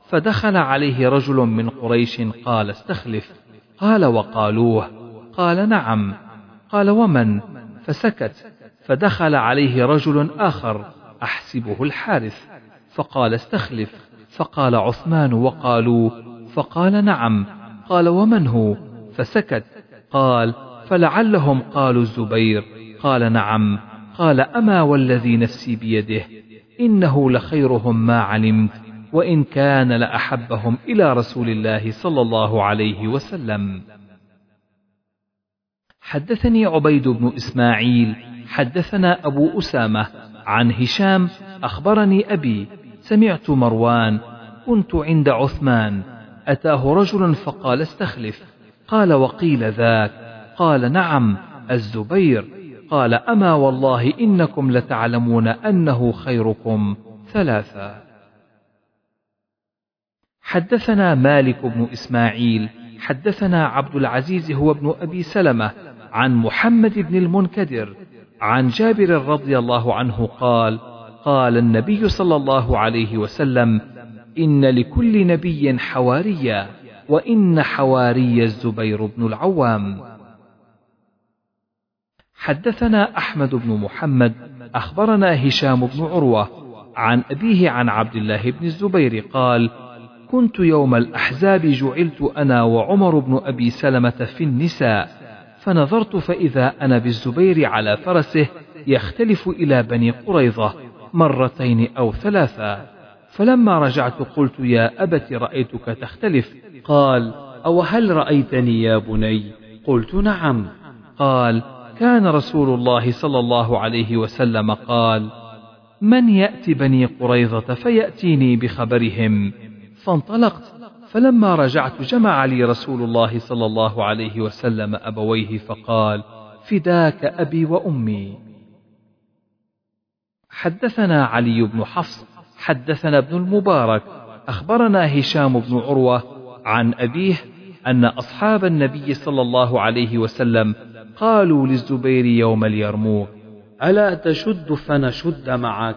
فدخل عليه رجل من قريش قال استخلف. قال وقالوه. قال نعم. قال ومن؟ فسكت. فدخل عليه رجل آخر أحسبه الحارث. فقال استخلف. فقال عثمان وقالوا فقال نعم. قال ومن هو؟ فسكت. قال فلعلهم قالوا الزبير. قال نعم. قال أما والذي نفسي بيده؟ إنه لخيرهم ما علمت وإن كان لأحبهم إلى رسول الله صلى الله عليه وسلم. حدثني عبيد بن إسماعيل حدثنا أبو أسامة عن هشام أخبرني أبي سمعت مروان كنت عند عثمان أتاه رجل فقال استخلف قال وقيل ذاك قال نعم الزبير قال أما والله إنكم لتعلمون أنه خيركم ثلاثة. حدثنا مالك بن إسماعيل حدثنا عبد العزيز هو ابن أبي سلمة عن محمد بن المنكدر عن جابر رضي الله عنه قال قال النبي صلى الله عليه وسلم إن لكل نبي حواريا وإن حواري الزبير بن العوام. حدثنا أحمد بن محمد أخبرنا هشام بن عروة عن أبيه عن عبد الله بن الزبير قال كنت يوم الأحزاب جعلت أنا وعمر بن أبي سلمة في النساء. فنظرت فإذا أنا بالزبير على فرسه يختلف إلى بني قريظة مرتين أو ثلاثا فلما رجعت قلت يا أبت رأيتك تختلف؟ قال أو هل رأيتني يا بني؟ قلت نعم. قال كان رسول الله صلى الله عليه وسلم قال من يأتي بني قريظة فيأتيني بخبرهم. فانطلقت فلما رجعت جمع لي رسول الله صلى الله عليه وسلم أبويه فقال فداك أبي وأمي. حدثنا علي بن حفص حدثنا ابن المبارك أخبرنا هشام بن عروة عن أبيه أن أصحاب النبي صلى الله عليه وسلم قالوا للزبير يوم اليرموك ألا تشد فنشد معك؟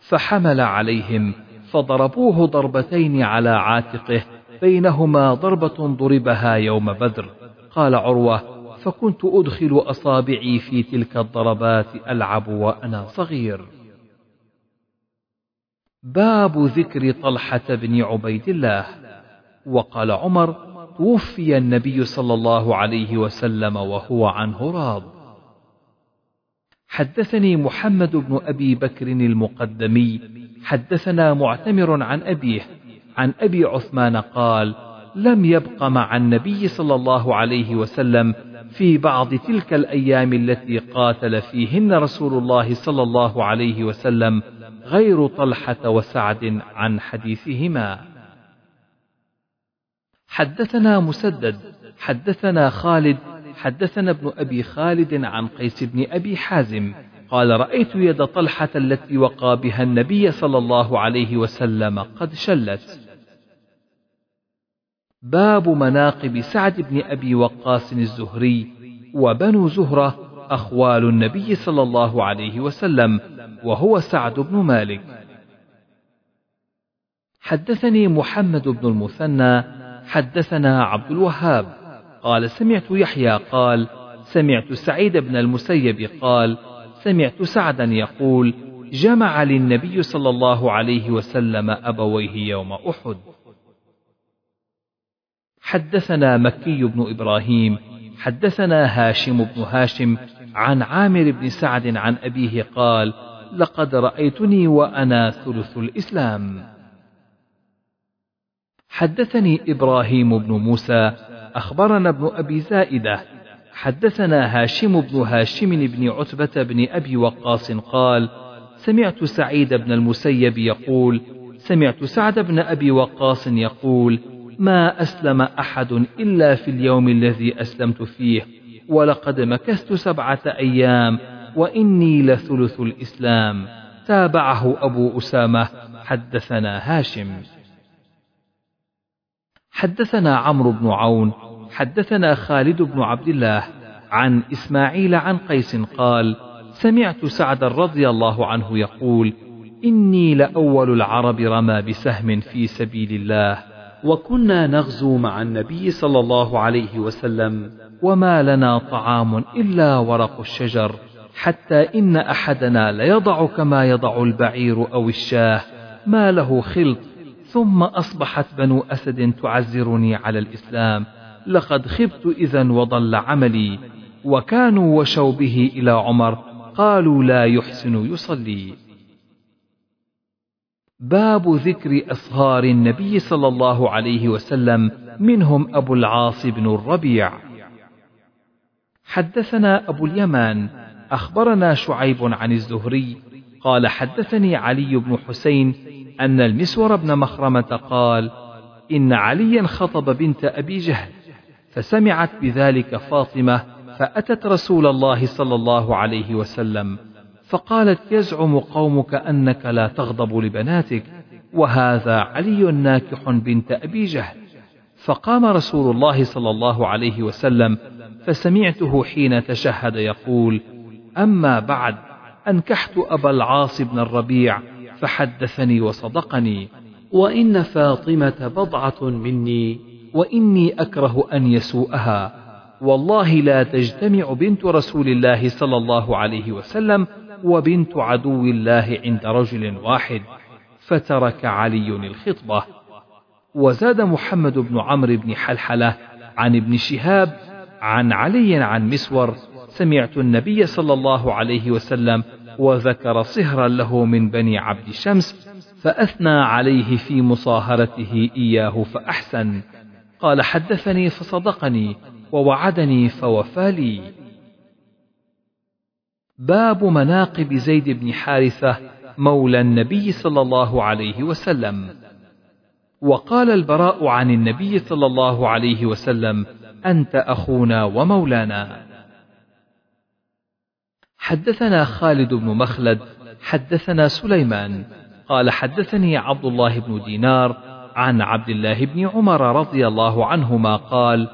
فحمل عليهم فضربوه ضربتين على عاتقه بينهما ضربة ضربها يوم بدر. قال عروة فكنت أدخل أصابعي في تلك الضربات ألعب وأنا صغير. باب ذكر طلحة بن عبيد الله. وقال عمر توفي النبي صلى الله عليه وسلم وهو عنه راض. حدثني محمد بن أبي بكر المقدمي حدثنا معتمر عن أبيه عن أبي عثمان قال لم يبق مع النبي صلى الله عليه وسلم في بعض تلك الأيام التي قاتل فيهن رسول الله صلى الله عليه وسلم غير طلحة وسعد عن حديثهما. حدثنا مسدد حدثنا خالد حدثنا ابن أبي خالد عن قيس بن أبي حازم قال رأيت يد طلحة التي وقى بها النبي صلى الله عليه وسلم قد شلت. باب مناقب سعد بن أبي وقاص الزهري وبنو زهرة أخوال النبي صلى الله عليه وسلم وهو سعد بن مالك. حدثني محمد بن المثنى حدثنا عبد الوهاب قال سمعت يحيى قال سمعت سعيد بن المسيب قال سمعت سعدا يقول جمع للنبي صلى الله عليه وسلم أبويه يوم أحد. حدثنا مكي بن إبراهيم حدثنا هاشم بن هاشم عن عامر بن سعد عن أبيه قال لقد رأيتني وأنا ثلث الإسلام. حدثني إبراهيم بن موسى أخبرنا ابن أبي زائدة. حدثنا هاشم بن هاشم بن عتبة بن أبي وقاص قال سمعت سعيد بن المسيب يقول سمعت سعد بن أبي وقاص يقول ما أسلم أحد إلا في اليوم الذي أسلمت فيه ولقد مكثت سبعة أيام وإني لثلث الإسلام. تابعه أبو أسامة حدثنا هاشم. حدثنا عمرو بن عون حدثنا خالد بن عبد الله عن إسماعيل عن قيس قال سمعت سعد رضي الله عنه يقول إني لأول العرب رمى بسهم في سبيل الله وكنا نغزو مع النبي صلى الله عليه وسلم وما لنا طعام إلا ورق الشجر حتى إن أحدنا ليضع كما يضع البعير أو الشاه ما له خلط ثم أصبحت بنو أسد تعزرني على الإسلام. لقد خبت إذا وضل عملي. وكانوا وشوا به إلى عمر. قالوا لا يحسن يصلي. باب ذكر أصهار النبي صلى الله عليه وسلم. منهم أبو العاص بن الربيع. حدثنا أبو اليمان. أخبرنا شعيب عن الزهري. قال حدثني علي بن حسين أن المسور بن مخرمة قال إن عليا خطب بنت أبي جهل فسمعت بذلك فاطمة فأتت رسول الله صلى الله عليه وسلم فقالت يزعم قومك أنك لا تغضب لبناتك وهذا علي ناكح بنت أبي جهل. فقام رسول الله صلى الله عليه وسلم فسمعته حين تشهد يقول أما بعد أنكحت أبا العاص بن الربيع فحدثني وصدقني. وإن فاطمة بضعة مني. وإني أكره أن يسوءها. والله لا تجتمع بنت رسول الله صلى الله عليه وسلم وبنت عدو الله عند رجل واحد فترك علي الخطبة. وزاد محمد بن عمرو بن حلحلة عن ابن شهاب عن علي عن مسور سمعت النبي صلى الله عليه وسلم وذكر صهرا له من بني عبد شمس فأثنى عليه في مصاهرته إياه فأحسن. قال حدثني فصدقني ووعدني فوفى لي. باب مناقب زيد بن حارثة مولى النبي صلى الله عليه وسلم. وقال البراء عن النبي صلى الله عليه وسلم أنت أخونا ومولانا. حدثنا خالد بن مخلد حدثنا سليمان. قال حدثني عبد الله بن دينار عن عبد الله بن عمر رضي الله عنهما قال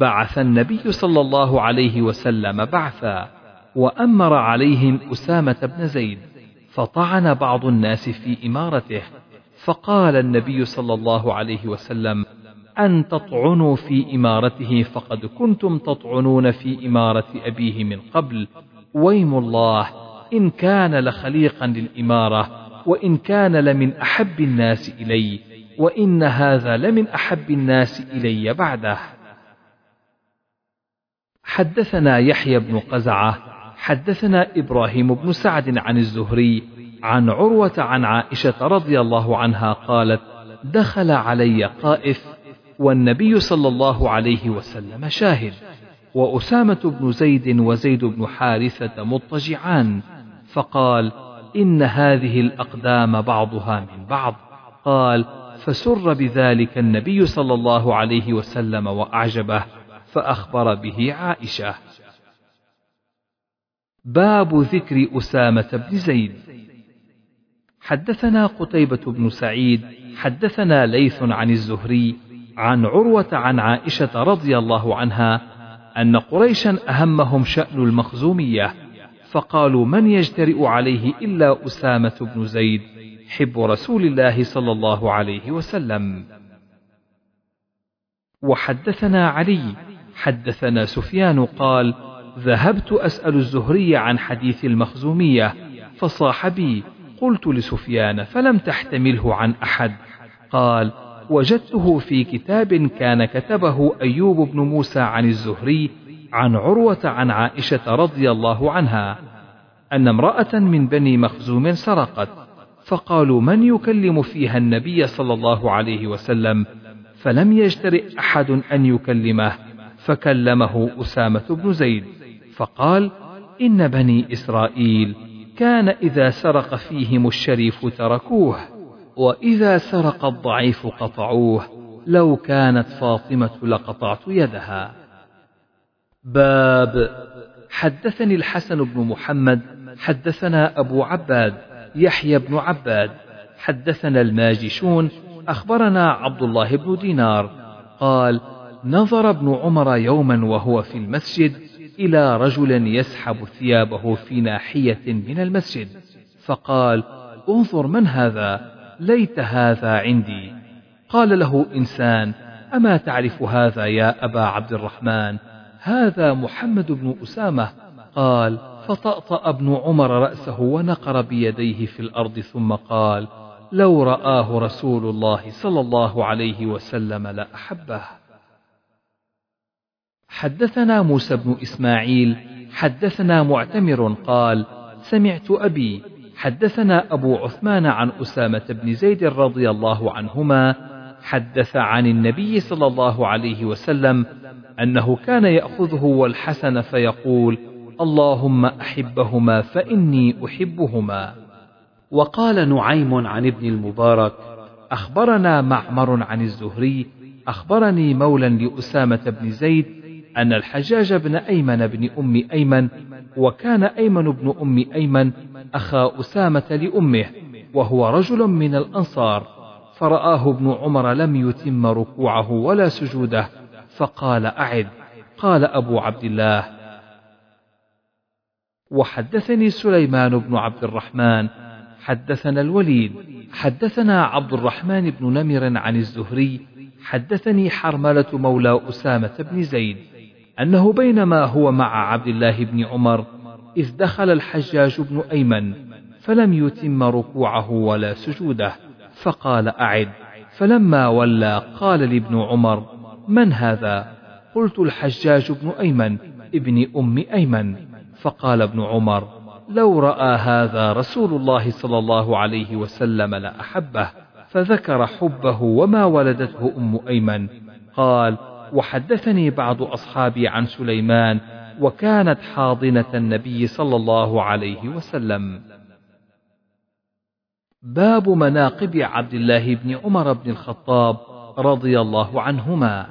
بعث النبي صلى الله عليه وسلم بعثا وأمر عليهم أسامة بن زيد فطعن بعض الناس في إمارته فقال النبي صلى الله عليه وسلم أن تطعنوا في إمارته فقد كنتم تطعنون في إمارة أبيه من قبل ويم الله إن كان لخليقا للإمارة وإن كان لمن أحب الناس إلي وإن هذا لمن أحب الناس إلي بعده. حدثنا يحيى بن قزعة حدثنا إبراهيم بن سعد عن الزهري عن عروة عن عائشة رضي الله عنها قالت دخل علي قائف والنبي صلى الله عليه وسلم شاهد. وأسامة بن زيد وزيد بن حارثة مضطجعان فقال إن هذه الأقدام بعضها من بعض. قال فسر بذلك النبي صلى الله عليه وسلم وأعجبه فأخبر به عائشة. باب ذكر أسامة بن زيد. حدثنا قتيبة بن سعيد حدثنا ليث عن الزهري عن عروة عن عائشة رضي الله عنها أن قريشا أهمهم شأن المخزومية فقالوا من يجترئ عليه إلا أسامة بن زيد حب رسول الله صلى الله عليه وسلم. وحدثنا علي حدثنا سفيان قال ذهبت أسأل الزهري عن حديث المخزومية فصاح بي قلت لسفيان فلم تحتمله عن أحد؟ قال وجدته في كتاب كان كتبه أيوب بن موسى عن الزهري عن عروة عن عائشة رضي الله عنها أن امرأة من بني مخزوم سرقت فقالوا من يكلم فيها النبي صلى الله عليه وسلم؟ فلم يجترئ أحد أن يكلمه فكلمه أسامة بن زيد فقال إن بني إسرائيل كان إذا سرق فيهم الشريف تركوه. وإذا سرق الضعيف قطعوه لو كانت فاطمة لقطعت يدها. باب حدثني الحسن بن محمد حدثنا أبو عباد يحيى بن عباد حدثنا الماجشون أخبرنا عبد الله بن دينار. قال نظر ابن عمر يوما وهو في المسجد إلى رجل يسحب ثيابه في ناحية من المسجد فقال انظر من هذا. ليت هذا عندي. قال له إنسان أما تعرف هذا يا أبا عبد الرحمن؟ هذا محمد بن أسامة. قال فطأطأ ابن عمر رأسه ونقر بيديه في الأرض ثم قال لو رآه رسول الله صلى الله عليه وسلم لأحبه. حدثنا موسى بن إسماعيل. حدثنا معتمر قال سمعت أبي حدثنا أبو عثمان عن أسامة بن زيد رضي الله عنهما حدث عن النبي صلى الله عليه وسلم أنه كان يأخذه والحسن فيقول اللهم أحبهما فإني أحبهما. وقال نعيم عن ابن المبارك أخبرنا معمر عن الزهري أخبرني مولى لأسامة بن زيد أن الحجاج بن أيمن بن أم أيمن وكان أيمن بن أم أيمن أخا أسامة لأمه وهو رجل من الأنصار. فرآه ابن عمر لم يتم ركوعه ولا سجوده فقال أعد. قال أبو عبد الله. وحدثني سليمان بن عبد الرحمن. حدثنا الوليد. حدثنا عبد الرحمن بن نمر عن الزهري. حدثني حرملة مولى أسامة بن زيد. أنه بينما هو مع عبد الله بن عمر إذ دخل الحجاج بن أيمن فلم يتم ركوعه ولا سجوده فقال أعد. فلما ولى قال لابن عمر من هذا؟ قلت الحجاج بن أيمن ابن أم أيمن. فقال ابن عمر لو رأى هذا رسول الله صلى الله عليه وسلم لأحبه فذكر حبه وما ولدته أم أيمن. قال وحدثني بعض أصحابي عن سليمان وكانت حاضنة النبي صلى الله عليه وسلم. باب مناقب عبد الله بن عمر بن الخطاب رضي الله عنهما.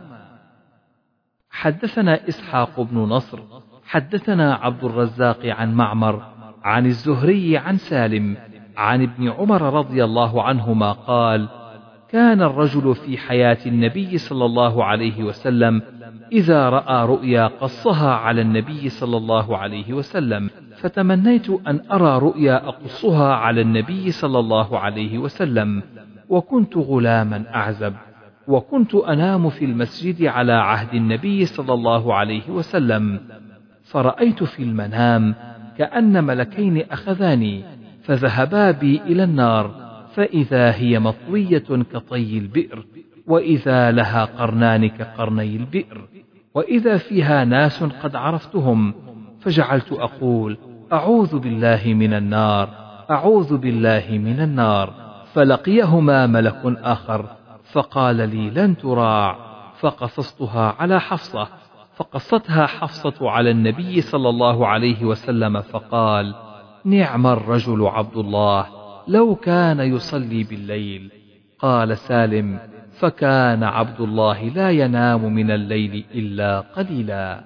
حدثنا إسحاق بن نصر حدثنا عبد الرزاق عن معمر عن الزهري عن سالم عن ابن عمر رضي الله عنهما قال كان الرجل في حياة النبي صلى الله عليه وسلم إذا رأى رؤيا قصها على النبي صلى الله عليه وسلم فتمنيت أن أرى رؤيا أقصها على النبي صلى الله عليه وسلم وكنت غلاما أعزب وكنت أنام في المسجد على عهد النبي صلى الله عليه وسلم فرأيت في المنام كأن ملكين أخذاني فذهبا بي إلى النار فإذا هي مطوية كطي البئر وإذا لها قرنان كقرني البئر. وإذا فيها ناس قد عرفتهم فجعلت أقول أعوذ بالله من النار أعوذ بالله من النار. فلقيهما ملك آخر فقال لي لن تراع. فقصصتها على حفصة فقصتها حفصة على النبي صلى الله عليه وسلم فقال نعم الرجل عبد الله لو كان يصلي بالليل. قال سالم فكان عبد الله لا ينام من الليل إلا قليلا.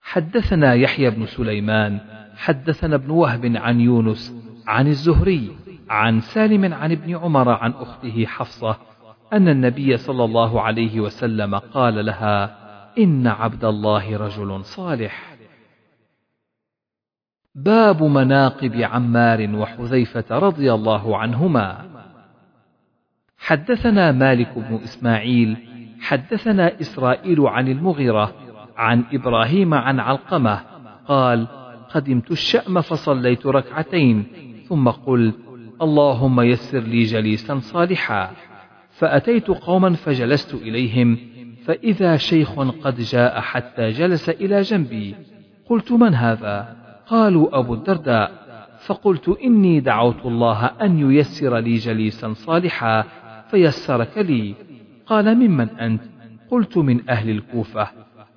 حدثنا يحيى بن سليمان حدثنا ابن وهب عن يونس عن الزهري عن سالم عن ابن عمر عن أخته حفصة أن النبي صلى الله عليه وسلم قال لها إن عبد الله رجل صالح. باب مناقب عمار وحذيفة رضي الله عنهما. حدثنا مالك بن إسماعيل حدثنا إسرائيل عن المغيرة عن إبراهيم عن علقمة قال قدمت الشأم فصليت ركعتين ثم قلت اللهم يسر لي جليسا صالحا. فأتيت قوما فجلست إليهم فإذا شيخ قد جاء حتى جلس إلى جنبي قلت من هذا؟ قالوا أبو الدرداء. فقلت إني دعوت الله أن ييسر لي جليسا صالحا. فيسرك لي. قال ممن أنت؟ قلت من أهل الكوفة.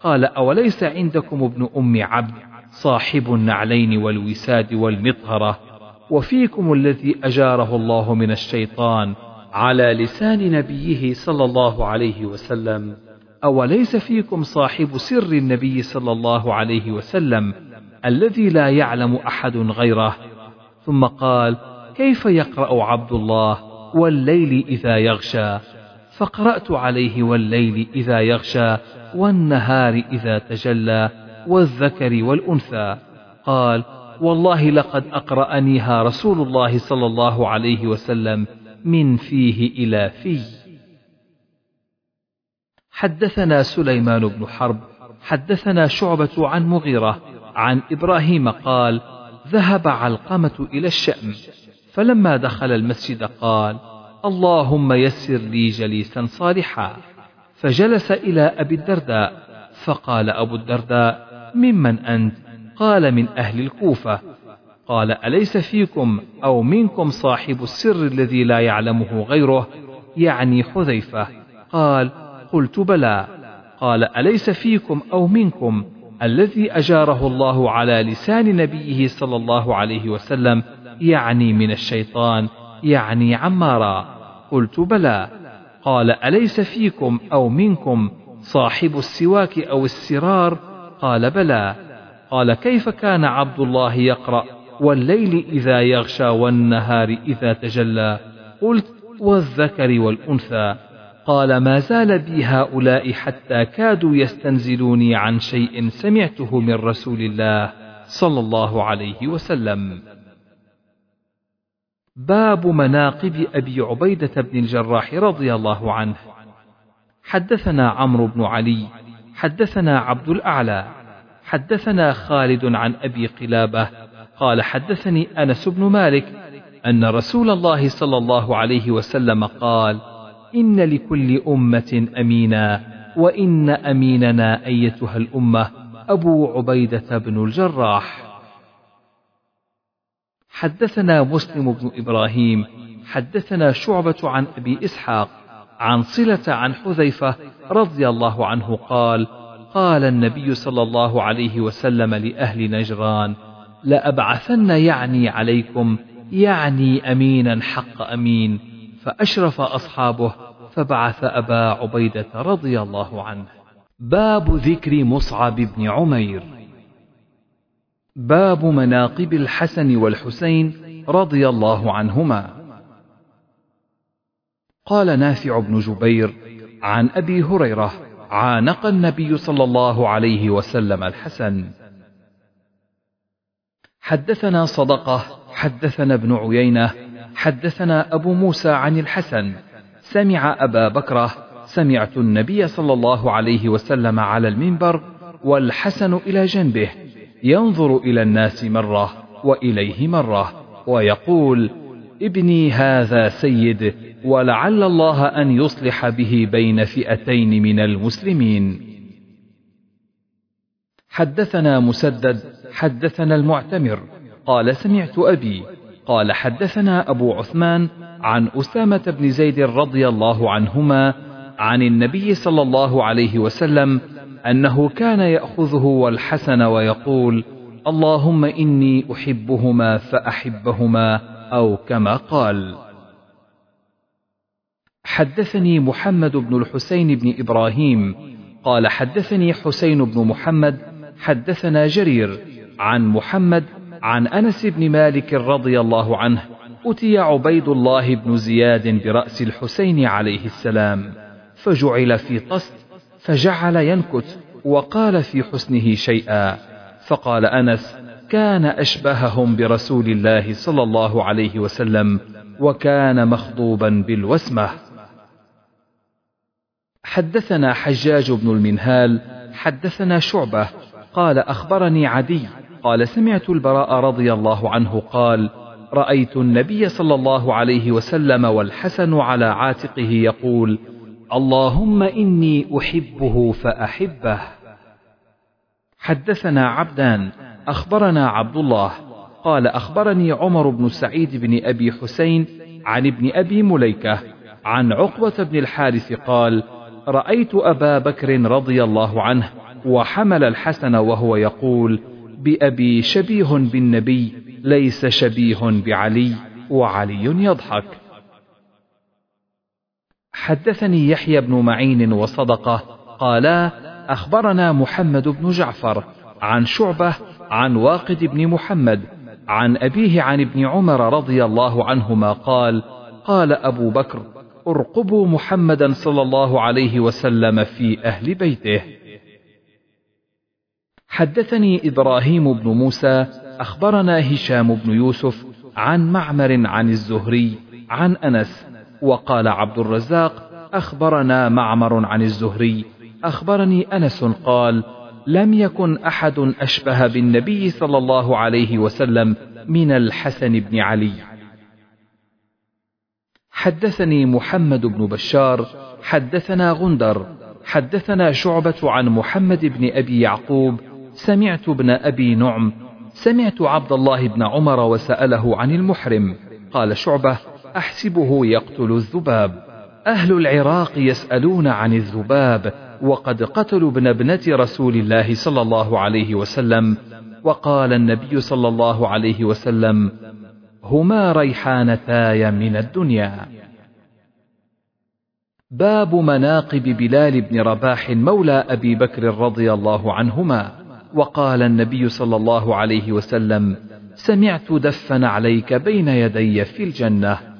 قال أوليس عندكم ابن أم عبد صاحب النعلين والوساد والمطهرة؟ وفيكم الذي أجاره الله من الشيطان على لسان نبيه صلى الله عليه وسلم. أوليس فيكم صاحب سر النبي صلى الله عليه وسلم الذي لا يعلم أحد غيره؟ ثم قال كيف يقرأ عبد الله؟ والليل إذا يغشى فقرأت عليه والليل إذا يغشى والنهار إذا تجلى والذكر والأنثى. قال والله لقد أقرأنيها رسول الله صلى الله عليه وسلم من فيه إلى في. حدثنا سليمان بن حرب حدثنا شعبة عن مغيرة عن إبراهيم قال ذهب علقمة إلى الشأم. فلما دخل المسجد قال اللهم يسر لي جليسا صالحا. فجلس إلى أبي الدرداء فقال أبو الدرداء ممن أنت؟ قال من أهل الكوفة. قال أليس فيكم أو منكم صاحب السر الذي لا يعلمه غيره؟ يعني حذيفة. قال قلت بلى. قال أليس فيكم أو منكم الذي أجاره الله على لسان نبيه صلى الله عليه وسلم يعني من الشيطان يعني عمارا قلت بلى. قال أليس فيكم أو منكم صاحب السواك أو السرار؟ قال بلى. قال كيف كان عبد الله يقرأ والليل إذا يغشى والنهار إذا تجلى؟ قلت والذكر والأنثى. قال ما زال بي هؤلاء حتى كادوا يستنزلوني عن شيء سمعته من رسول الله صلى الله عليه وسلم. باب مناقب أبي عبيدة بن الجراح رضي الله عنه. حدثنا عمرو بن علي حدثنا عبد الأعلى حدثنا خالد عن أبي قلابة قال حدثني أنس بن مالك أن رسول الله صلى الله عليه وسلم قال إن لكل أمة أمينا وإن أميننا أيتها الأمة أبو عبيدة بن الجراح. حدثنا مسلم بن إبراهيم حدثنا شعبة عن أبي إسحاق عن صلة عن حذيفة رضي الله عنه قال قال النبي صلى الله عليه وسلم لأهل نجران لأبعثن يعني عليكم يعني أمينا حق أمين فأشرف أصحابه فبعث أبا عبيدة رضي الله عنه. باب ذكر مصعب بن عمير. باب مناقب الحسن والحسين رضي الله عنهما. قال نافع بن جبير عن أبي هريرة عانق النبي صلى الله عليه وسلم الحسن. حدثنا صدقة حدثنا ابن عيينة حدثنا أبو موسى عن الحسن. سمع أبا بكره سمعت النبي صلى الله عليه وسلم على المنبر والحسن إلى جنبه. ينظر إلى الناس مرة وإليه مرة ويقول ابني هذا سيد ولعل الله أن يصلح به بين فئتين من المسلمين. حدثنا مسدد حدثنا المعتمر قال سمعت أبي. قال حدثنا أبو عثمان عن أسامة بن زيد رضي الله عنهما عن النبي صلى الله عليه وسلم أنه كان يأخذه والحسن ويقول اللهم إني أحبهما فأحبهما أو كما قال. حدثني محمد بن الحسين بن إبراهيم قال حدثني حسين بن محمد حدثنا جرير عن محمد عن أنس بن مالك رضي الله عنه أتي عبيد الله بن زياد برأس الحسين عليه السلام فجعل في طست فجعل ينكت وقال في حسنه شيئا فقال أنس كان أشبههم برسول الله صلى الله عليه وسلم وكان مخضوبا بالوسمة. حدثنا حجاج بن المنهال حدثنا شعبة قال أخبرني عدي قال سمعت البراء رضي الله عنه قال رأيت النبي صلى الله عليه وسلم والحسن على عاتقه يقول اللهم إني أحبه فأحبه. حدثنا عبدان أخبرنا عبد الله قال أخبرني عمر بن سعيد بن أبي حسين عن ابن أبي مليكة عن عقبة بن الحارث قال رأيت أبا بكر رضي الله عنه وحمل الحسن وهو يقول بأبي شبيه بالنبي ليس شبيه بعلي وعلي يضحك. حدثني يحيى بن معين وصدقه قالا أخبرنا محمد بن جعفر عن شعبة عن واقد بن محمد عن أبيه عن ابن عمر رضي الله عنهما قال قال أبو بكر ارقبوا محمدا صلى الله عليه وسلم في أهل بيته. حدثني إبراهيم بن موسى أخبرنا هشام بن يوسف عن معمر عن الزهري عن أنس وقال عبد الرزاق أخبرنا معمر عن الزهري. أخبرني أنس قال لم يكن أحد أشبه بالنبي صلى الله عليه وسلم من الحسن بن علي. حدثني محمد بن بشار حدثنا غندر حدثنا شعبة عن محمد بن أبي يعقوب سمعت ابن أبي نعم سمعت عبد الله بن عمر وسأله عن المحرم. قال شعبة أحسبه يقتل الذباب. أهل العراق يسألون عن الذباب وقد قتلوا ابن ابنة رسول الله صلى الله عليه وسلم. وقال النبي صلى الله عليه وسلم هما ريحانتاي من الدنيا. باب مناقب بلال بن رباح مولى أبي بكر رضي الله عنهما. وقال النبي صلى الله عليه وسلم سمعت دفن عليك بين يدي في الجنة.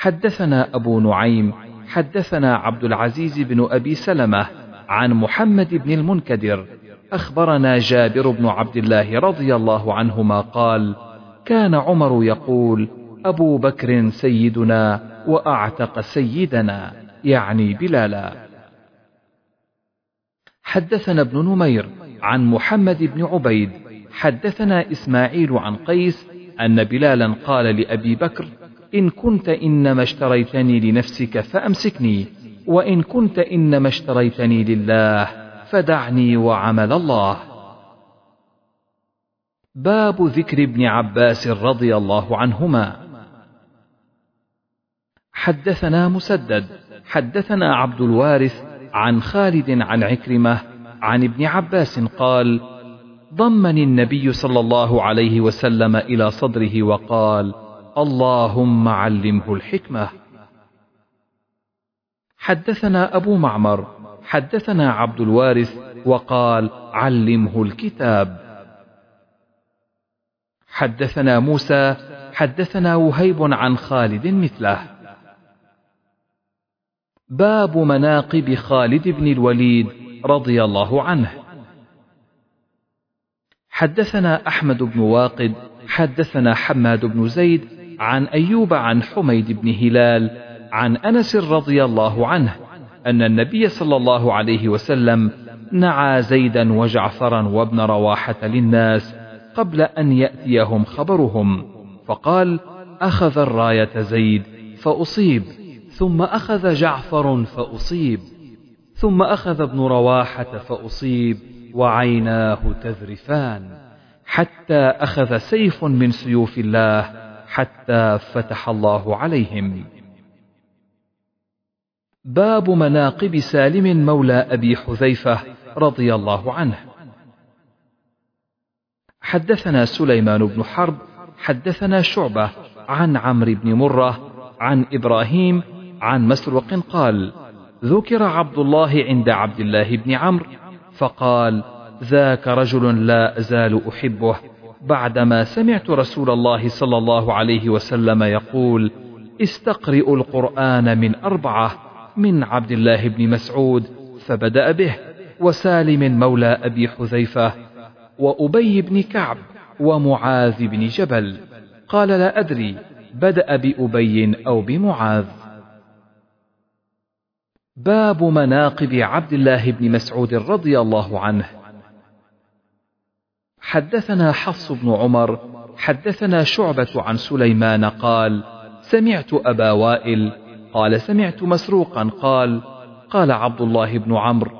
حدثنا أبو نعيم حدثنا عبد العزيز بن أبي سلمة عن محمد بن المنكدر أخبرنا جابر بن عبد الله رضي الله عنهما قال كان عمر يقول أبو بكر سيدنا وأعتق سيدنا يعني بلالا. حدثنا ابن نمير عن محمد بن عبيد حدثنا إسماعيل عن قيس أن بلالا قال لأبي بكر إن كنت إنما اشتريتني لنفسك فأمسكني وإن كنت إنما اشتريتني لله فدعني وعمل الله. باب ذكر ابن عباس رضي الله عنهما. حدثنا مسدد حدثنا عبد الوارث عن خالد عن عكرمة عن ابن عباس قال ضمني النبي صلى الله عليه وسلم إلى صدره وقال اللهم علمه الحكمة. حدثنا أبو معمر حدثنا عبد الوارث وقال علمه الكتاب. حدثنا موسى حدثنا وهيب عن خالد مثله. باب مناقب خالد بن الوليد رضي الله عنه. حدثنا أحمد بن واقد حدثنا حماد بن زيد عن أيوب عن حميد بن هلال عن أنس رضي الله عنه أن النبي صلى الله عليه وسلم نعى زيدا وجعفرا وابن رواحة للناس قبل أن يأتيهم خبرهم فقال أخذ الراية زيد فأصيب ثم أخذ جعفر فأصيب ثم أخذ ابن رواحة فأصيب وعيناه تذرفان حتى أخذ سيف من سيوف الله حتى فتح الله عليهم. باب مناقب سالم مولى أبي حذيفة رضي الله عنه. حدثنا سليمان بن حرب حدثنا شعبة عن عمرو بن مرة عن إبراهيم عن مسروق قال ذكر عبد الله عند عبد الله بن عمرو فقال ذاك رجل لا أزال أحبه بعدما سمعت رسول الله صلى الله عليه وسلم يقول استقرئوا القرآن من أربعة من عبد الله بن مسعود فبدأ به وسالم مولى أبي حذيفة وأبي بن كعب ومعاذ بن جبل. قال لا أدري بدأ بأبي أو بمعاذ. باب مناقب عبد الله بن مسعود رضي الله عنه. حدثنا حفص بن عمر حدثنا شعبة عن سليمان قال سمعت أبا وائل. قال سمعت مسروقا. قال قال عبد الله بن عمرو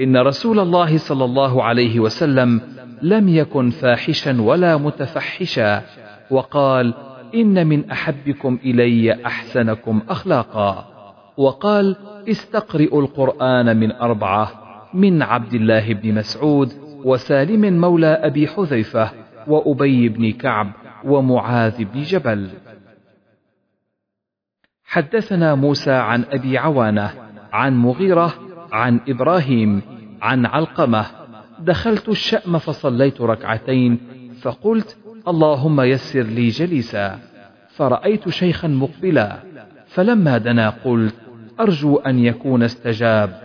إن رسول الله صلى الله عليه وسلم لم يكن فاحشا ولا متفحشا وقال إن من أحبكم إلي أحسنكم أخلاقا. وقال استقرئوا القرآن من أربعة من عبد الله بن مسعود وسالم مولى أبي حذيفة وأبي بن كعب ومعاذ بن جبل. حدثنا موسى عن أبي عوانة عن مغيرة عن إبراهيم عن علقمة. دخلت الشأم فصليت ركعتين فقلت اللهم يسر لي جليسا. فرأيت شيخا مقبلا فلما دنا قلت أرجو أن يكون استجاب.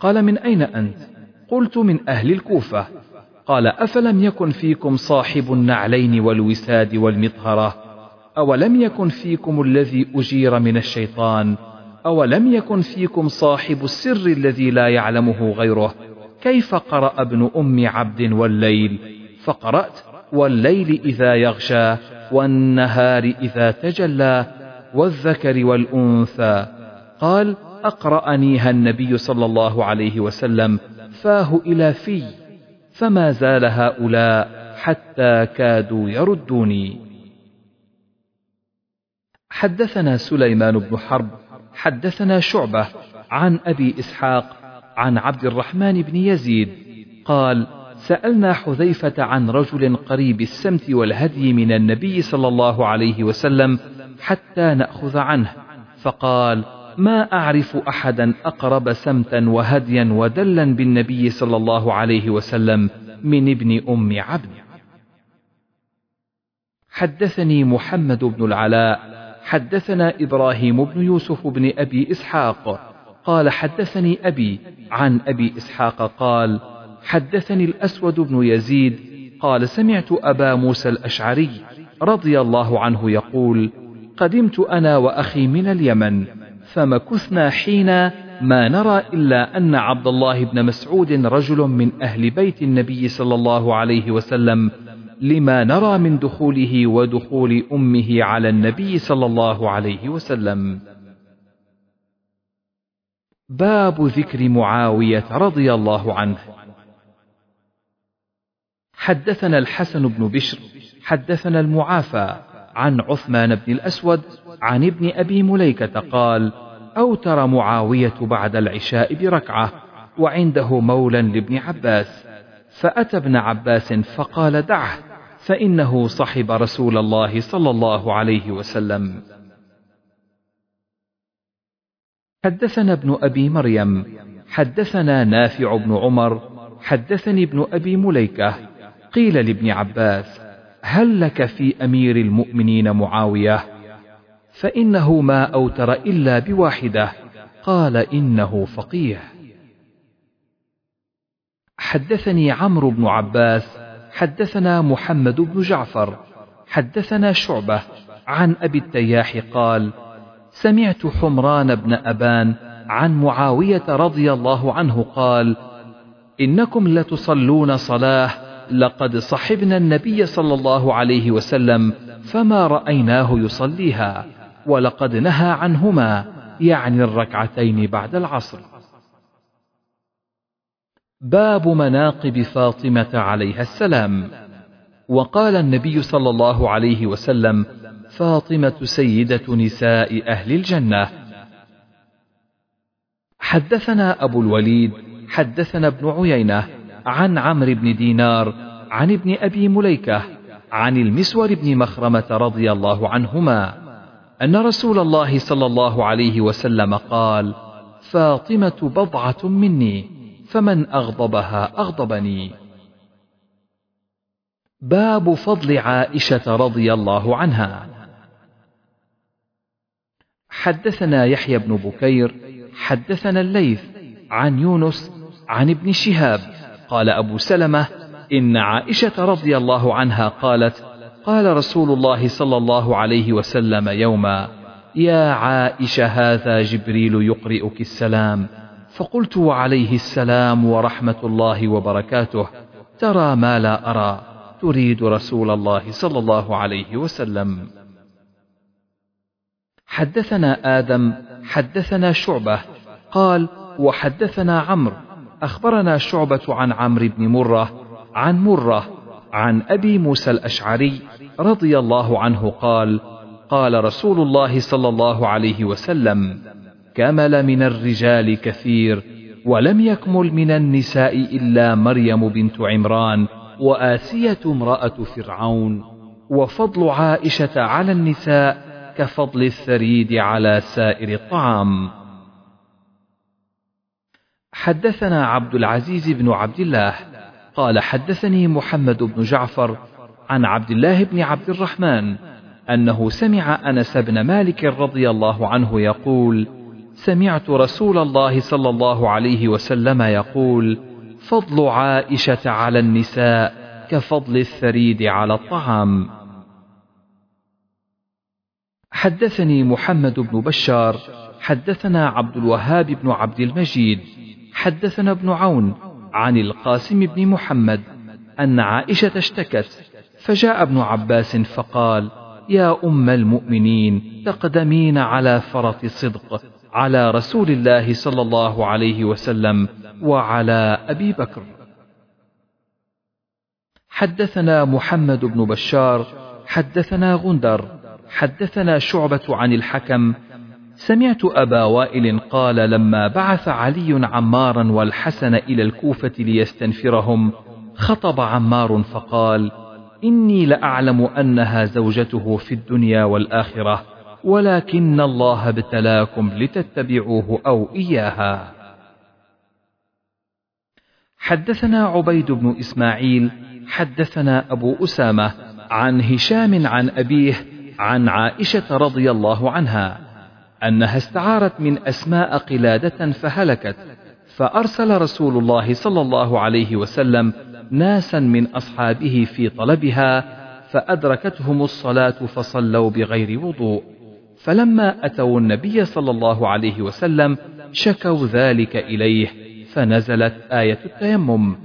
قال من أين أنت؟ قلت من أهل الكوفة قال أفلم يكن فيكم صاحب النعلين والوساد والمطهرة؟ أولم يكن فيكم الذي أجير من الشيطان؟ أولم يكن فيكم صاحب السر الذي لا يعلمه غيره؟ كيف قرأ ابن أم عبد والليل؟ فقرأت والليل إذا يغشى والنهار إذا تجلى والذكر والأنثى. قال أقرأنيها النبي صلى الله عليه وسلم فاه إلى في فما زال هؤلاء حتى كادوا يردوني. حدثنا سليمان بن حرب حدثنا شعبة عن أبي إسحاق عن عبد الرحمن بن يزيد قال سألنا حذيفة عن رجل قريب السمت والهدي من النبي صلى الله عليه وسلم حتى نأخذ عنه فقال ما أعرف أحدا أقرب سمتا وهديا ودلا بالنبي صلى الله عليه وسلم من ابن أم عبد. حدثني محمد بن العلاء حدثنا إبراهيم بن يوسف بن أبي إسحاق قال حدثني أبي عن أبي إسحاق قال حدثني الأسود بن يزيد قال سمعت أبا موسى الأشعري رضي الله عنه يقول قدمت أنا وأخي من اليمن. فمكثنا حين ما نرى إلا أن عبد الله بن مسعود رجل من أهل بيت النبي صلى الله عليه وسلم لما نرى من دخوله ودخول أمه على النبي صلى الله عليه وسلم. باب ذكر معاوية رضي الله عنه. حدثنا الحسن بن بشر حدثنا المعافى عن عثمان بن الأسود عن ابن أبي مليكة قال أوتر معاوية بعد العشاء بركعة وعنده مولى لابن عباس. فأتى ابن عباس فقال دعه فإنه صحب رسول الله صلى الله عليه وسلم. حدثنا ابن أبي مريم حدثنا نافع بن عمر حدثني ابن أبي مليكة. قيل لابن عباس هل لك في أمير المؤمنين معاوية؟ فإنه ما أوتر إلا بواحدة. قال إنه فقيه. حدثني عمرو بن عباس حدثنا محمد بن جعفر حدثنا شعبة عن أبي التياح قال سمعت حمران بن أبان عن معاوية رضي الله عنه قال إنكم لتصلون صلاة لقد صحبنا النبي صلى الله عليه وسلم فما رأيناه يصليها. ولقد نهى عنهما يعني الركعتين بعد العصر. باب مناقب فاطمة عليها السلام. وقال النبي صلى الله عليه وسلم فاطمة سيدة نساء أهل الجنة. حدثنا أبو الوليد حدثنا ابن عيينة عن عمرو بن دينار عن ابن أبي مليكة عن المسور بن مخرمة رضي الله عنهما. أن رسول الله صلى الله عليه وسلم قال فاطمة بضعة مني فمن أغضبها أغضبني. باب فضل عائشة رضي الله عنها. حدثنا يحيى بن بكير حدثنا الليث عن يونس عن ابن شهاب قال أبو سلمة إن عائشة رضي الله عنها قالت قال رسول الله صلى الله عليه وسلم يوما يا عائشة هذا جبريل يقرئك السلام. فقلت وعليه السلام ورحمة الله وبركاته ترى ما لا أرى تريد رسول الله صلى الله عليه وسلم. حدثنا آدم حدثنا شعبة قال وحدثنا عمرو أخبرنا شعبة عن عمرو بن مرة عن مرة عن أبي موسى الأشعري رضي الله عنه قال قال رسول الله صلى الله عليه وسلم كمل من الرجال كثير ولم يكمل من النساء إلا مريم بنت عمران وآسية امرأة فرعون وفضل عائشة على النساء كفضل الثريد على سائر الطعام. حدثنا عبد العزيز بن عبد الله قال حدثني محمد بن جعفر عن عبد الله بن عبد الرحمن أنه سمع أنس بن مالك رضي الله عنه يقول سمعت رسول الله صلى الله عليه وسلم يقول فضل عائشة على النساء كفضل الثريد على الطعام. حدثني محمد بن بشار حدثنا عبد الوهاب بن عبد المجيد حدثنا ابن عون عن القاسم بن محمد أن عائشة اشتكت فجاء ابن عباس فقال يا أم المؤمنين تقدمين على فرط صدق على رسول الله صلى الله عليه وسلم وعلى أبي بكر. حدثنا محمد بن بشار حدثنا غندر حدثنا شعبة عن الحكم. سمعت أبا وائل قال لما بعث علي عمارا والحسن إلى الكوفة ليستنفرهم خطب عمار فقال إني لأعلم أنها زوجته في الدنيا والآخرة ولكن الله ابتلاكم لتتبعوه أو إياها. حدثنا عبيد بن إسماعيل حدثنا أبو أسامة عن هشام عن أبيه عن عائشة رضي الله عنها أنها استعارت من أسماء قلادة فهلكت فأرسل رسول الله صلى الله عليه وسلم ناسا من أصحابه في طلبها فأدركتهم الصلاة فصلوا بغير وضوء. فلما أتوا النبي صلى الله عليه وسلم شكوا ذلك إليه فنزلت آية التيمم.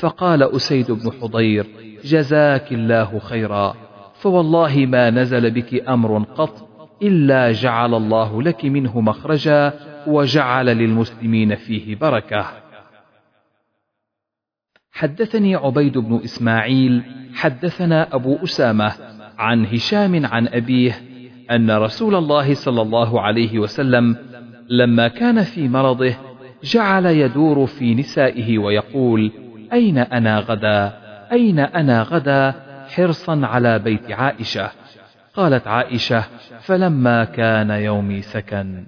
فقال أسيد بن حضير جزاك الله خيرا. فوالله ما نزل بك أمر قط إلا جعل الله لك منه مخرجا وجعل للمسلمين فيه بركة. حدثني عبيد بن إسماعيل حدثنا أبو أسامة عن هشام عن أبيه أن رسول الله صلى الله عليه وسلم لما كان في مرضه جعل يدور في نسائه ويقول أين أنا غدا؟ أين أنا غدا؟ حرصا على بيت عائشة. قالت عائشة فلما كان يومي سكن.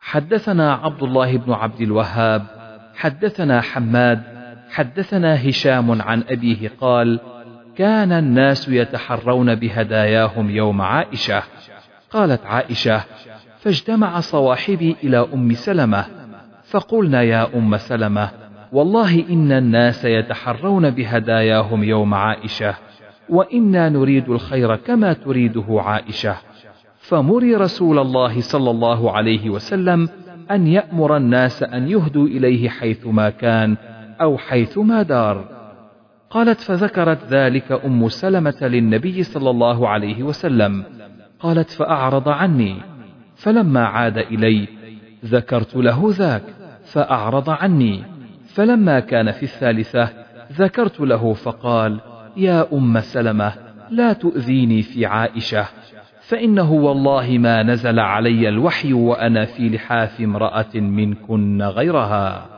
حدثنا عبد الله بن عبد الوهاب حدثنا حماد حدثنا هشام عن أبيه قال كان الناس يتحرون بهداياهم يوم عائشة. قالت عائشة فاجتمع صواحبي إلى أم سلمة. فقلنا يا أم سلمة والله إن الناس يتحرون بهداياهم يوم عائشة وإنا نريد الخير كما تريده عائشة. فمري رسول الله صلى الله عليه وسلم أن يأمر الناس أن يهدوا إليه حيثما كان أو حيثما دار. قالت فذكرت ذلك أم سلمة للنبي صلى الله عليه وسلم. قالت فأعرض عني. فلما عاد إلي ذكرت له ذاك فأعرض عني. فلما كان في الثالثة ذكرت له فقال يا أم سلمة لا تؤذيني في عائشة. فإنه والله ما نزل علي الوحي وأنا في لحاف امرأة منكن غيرها.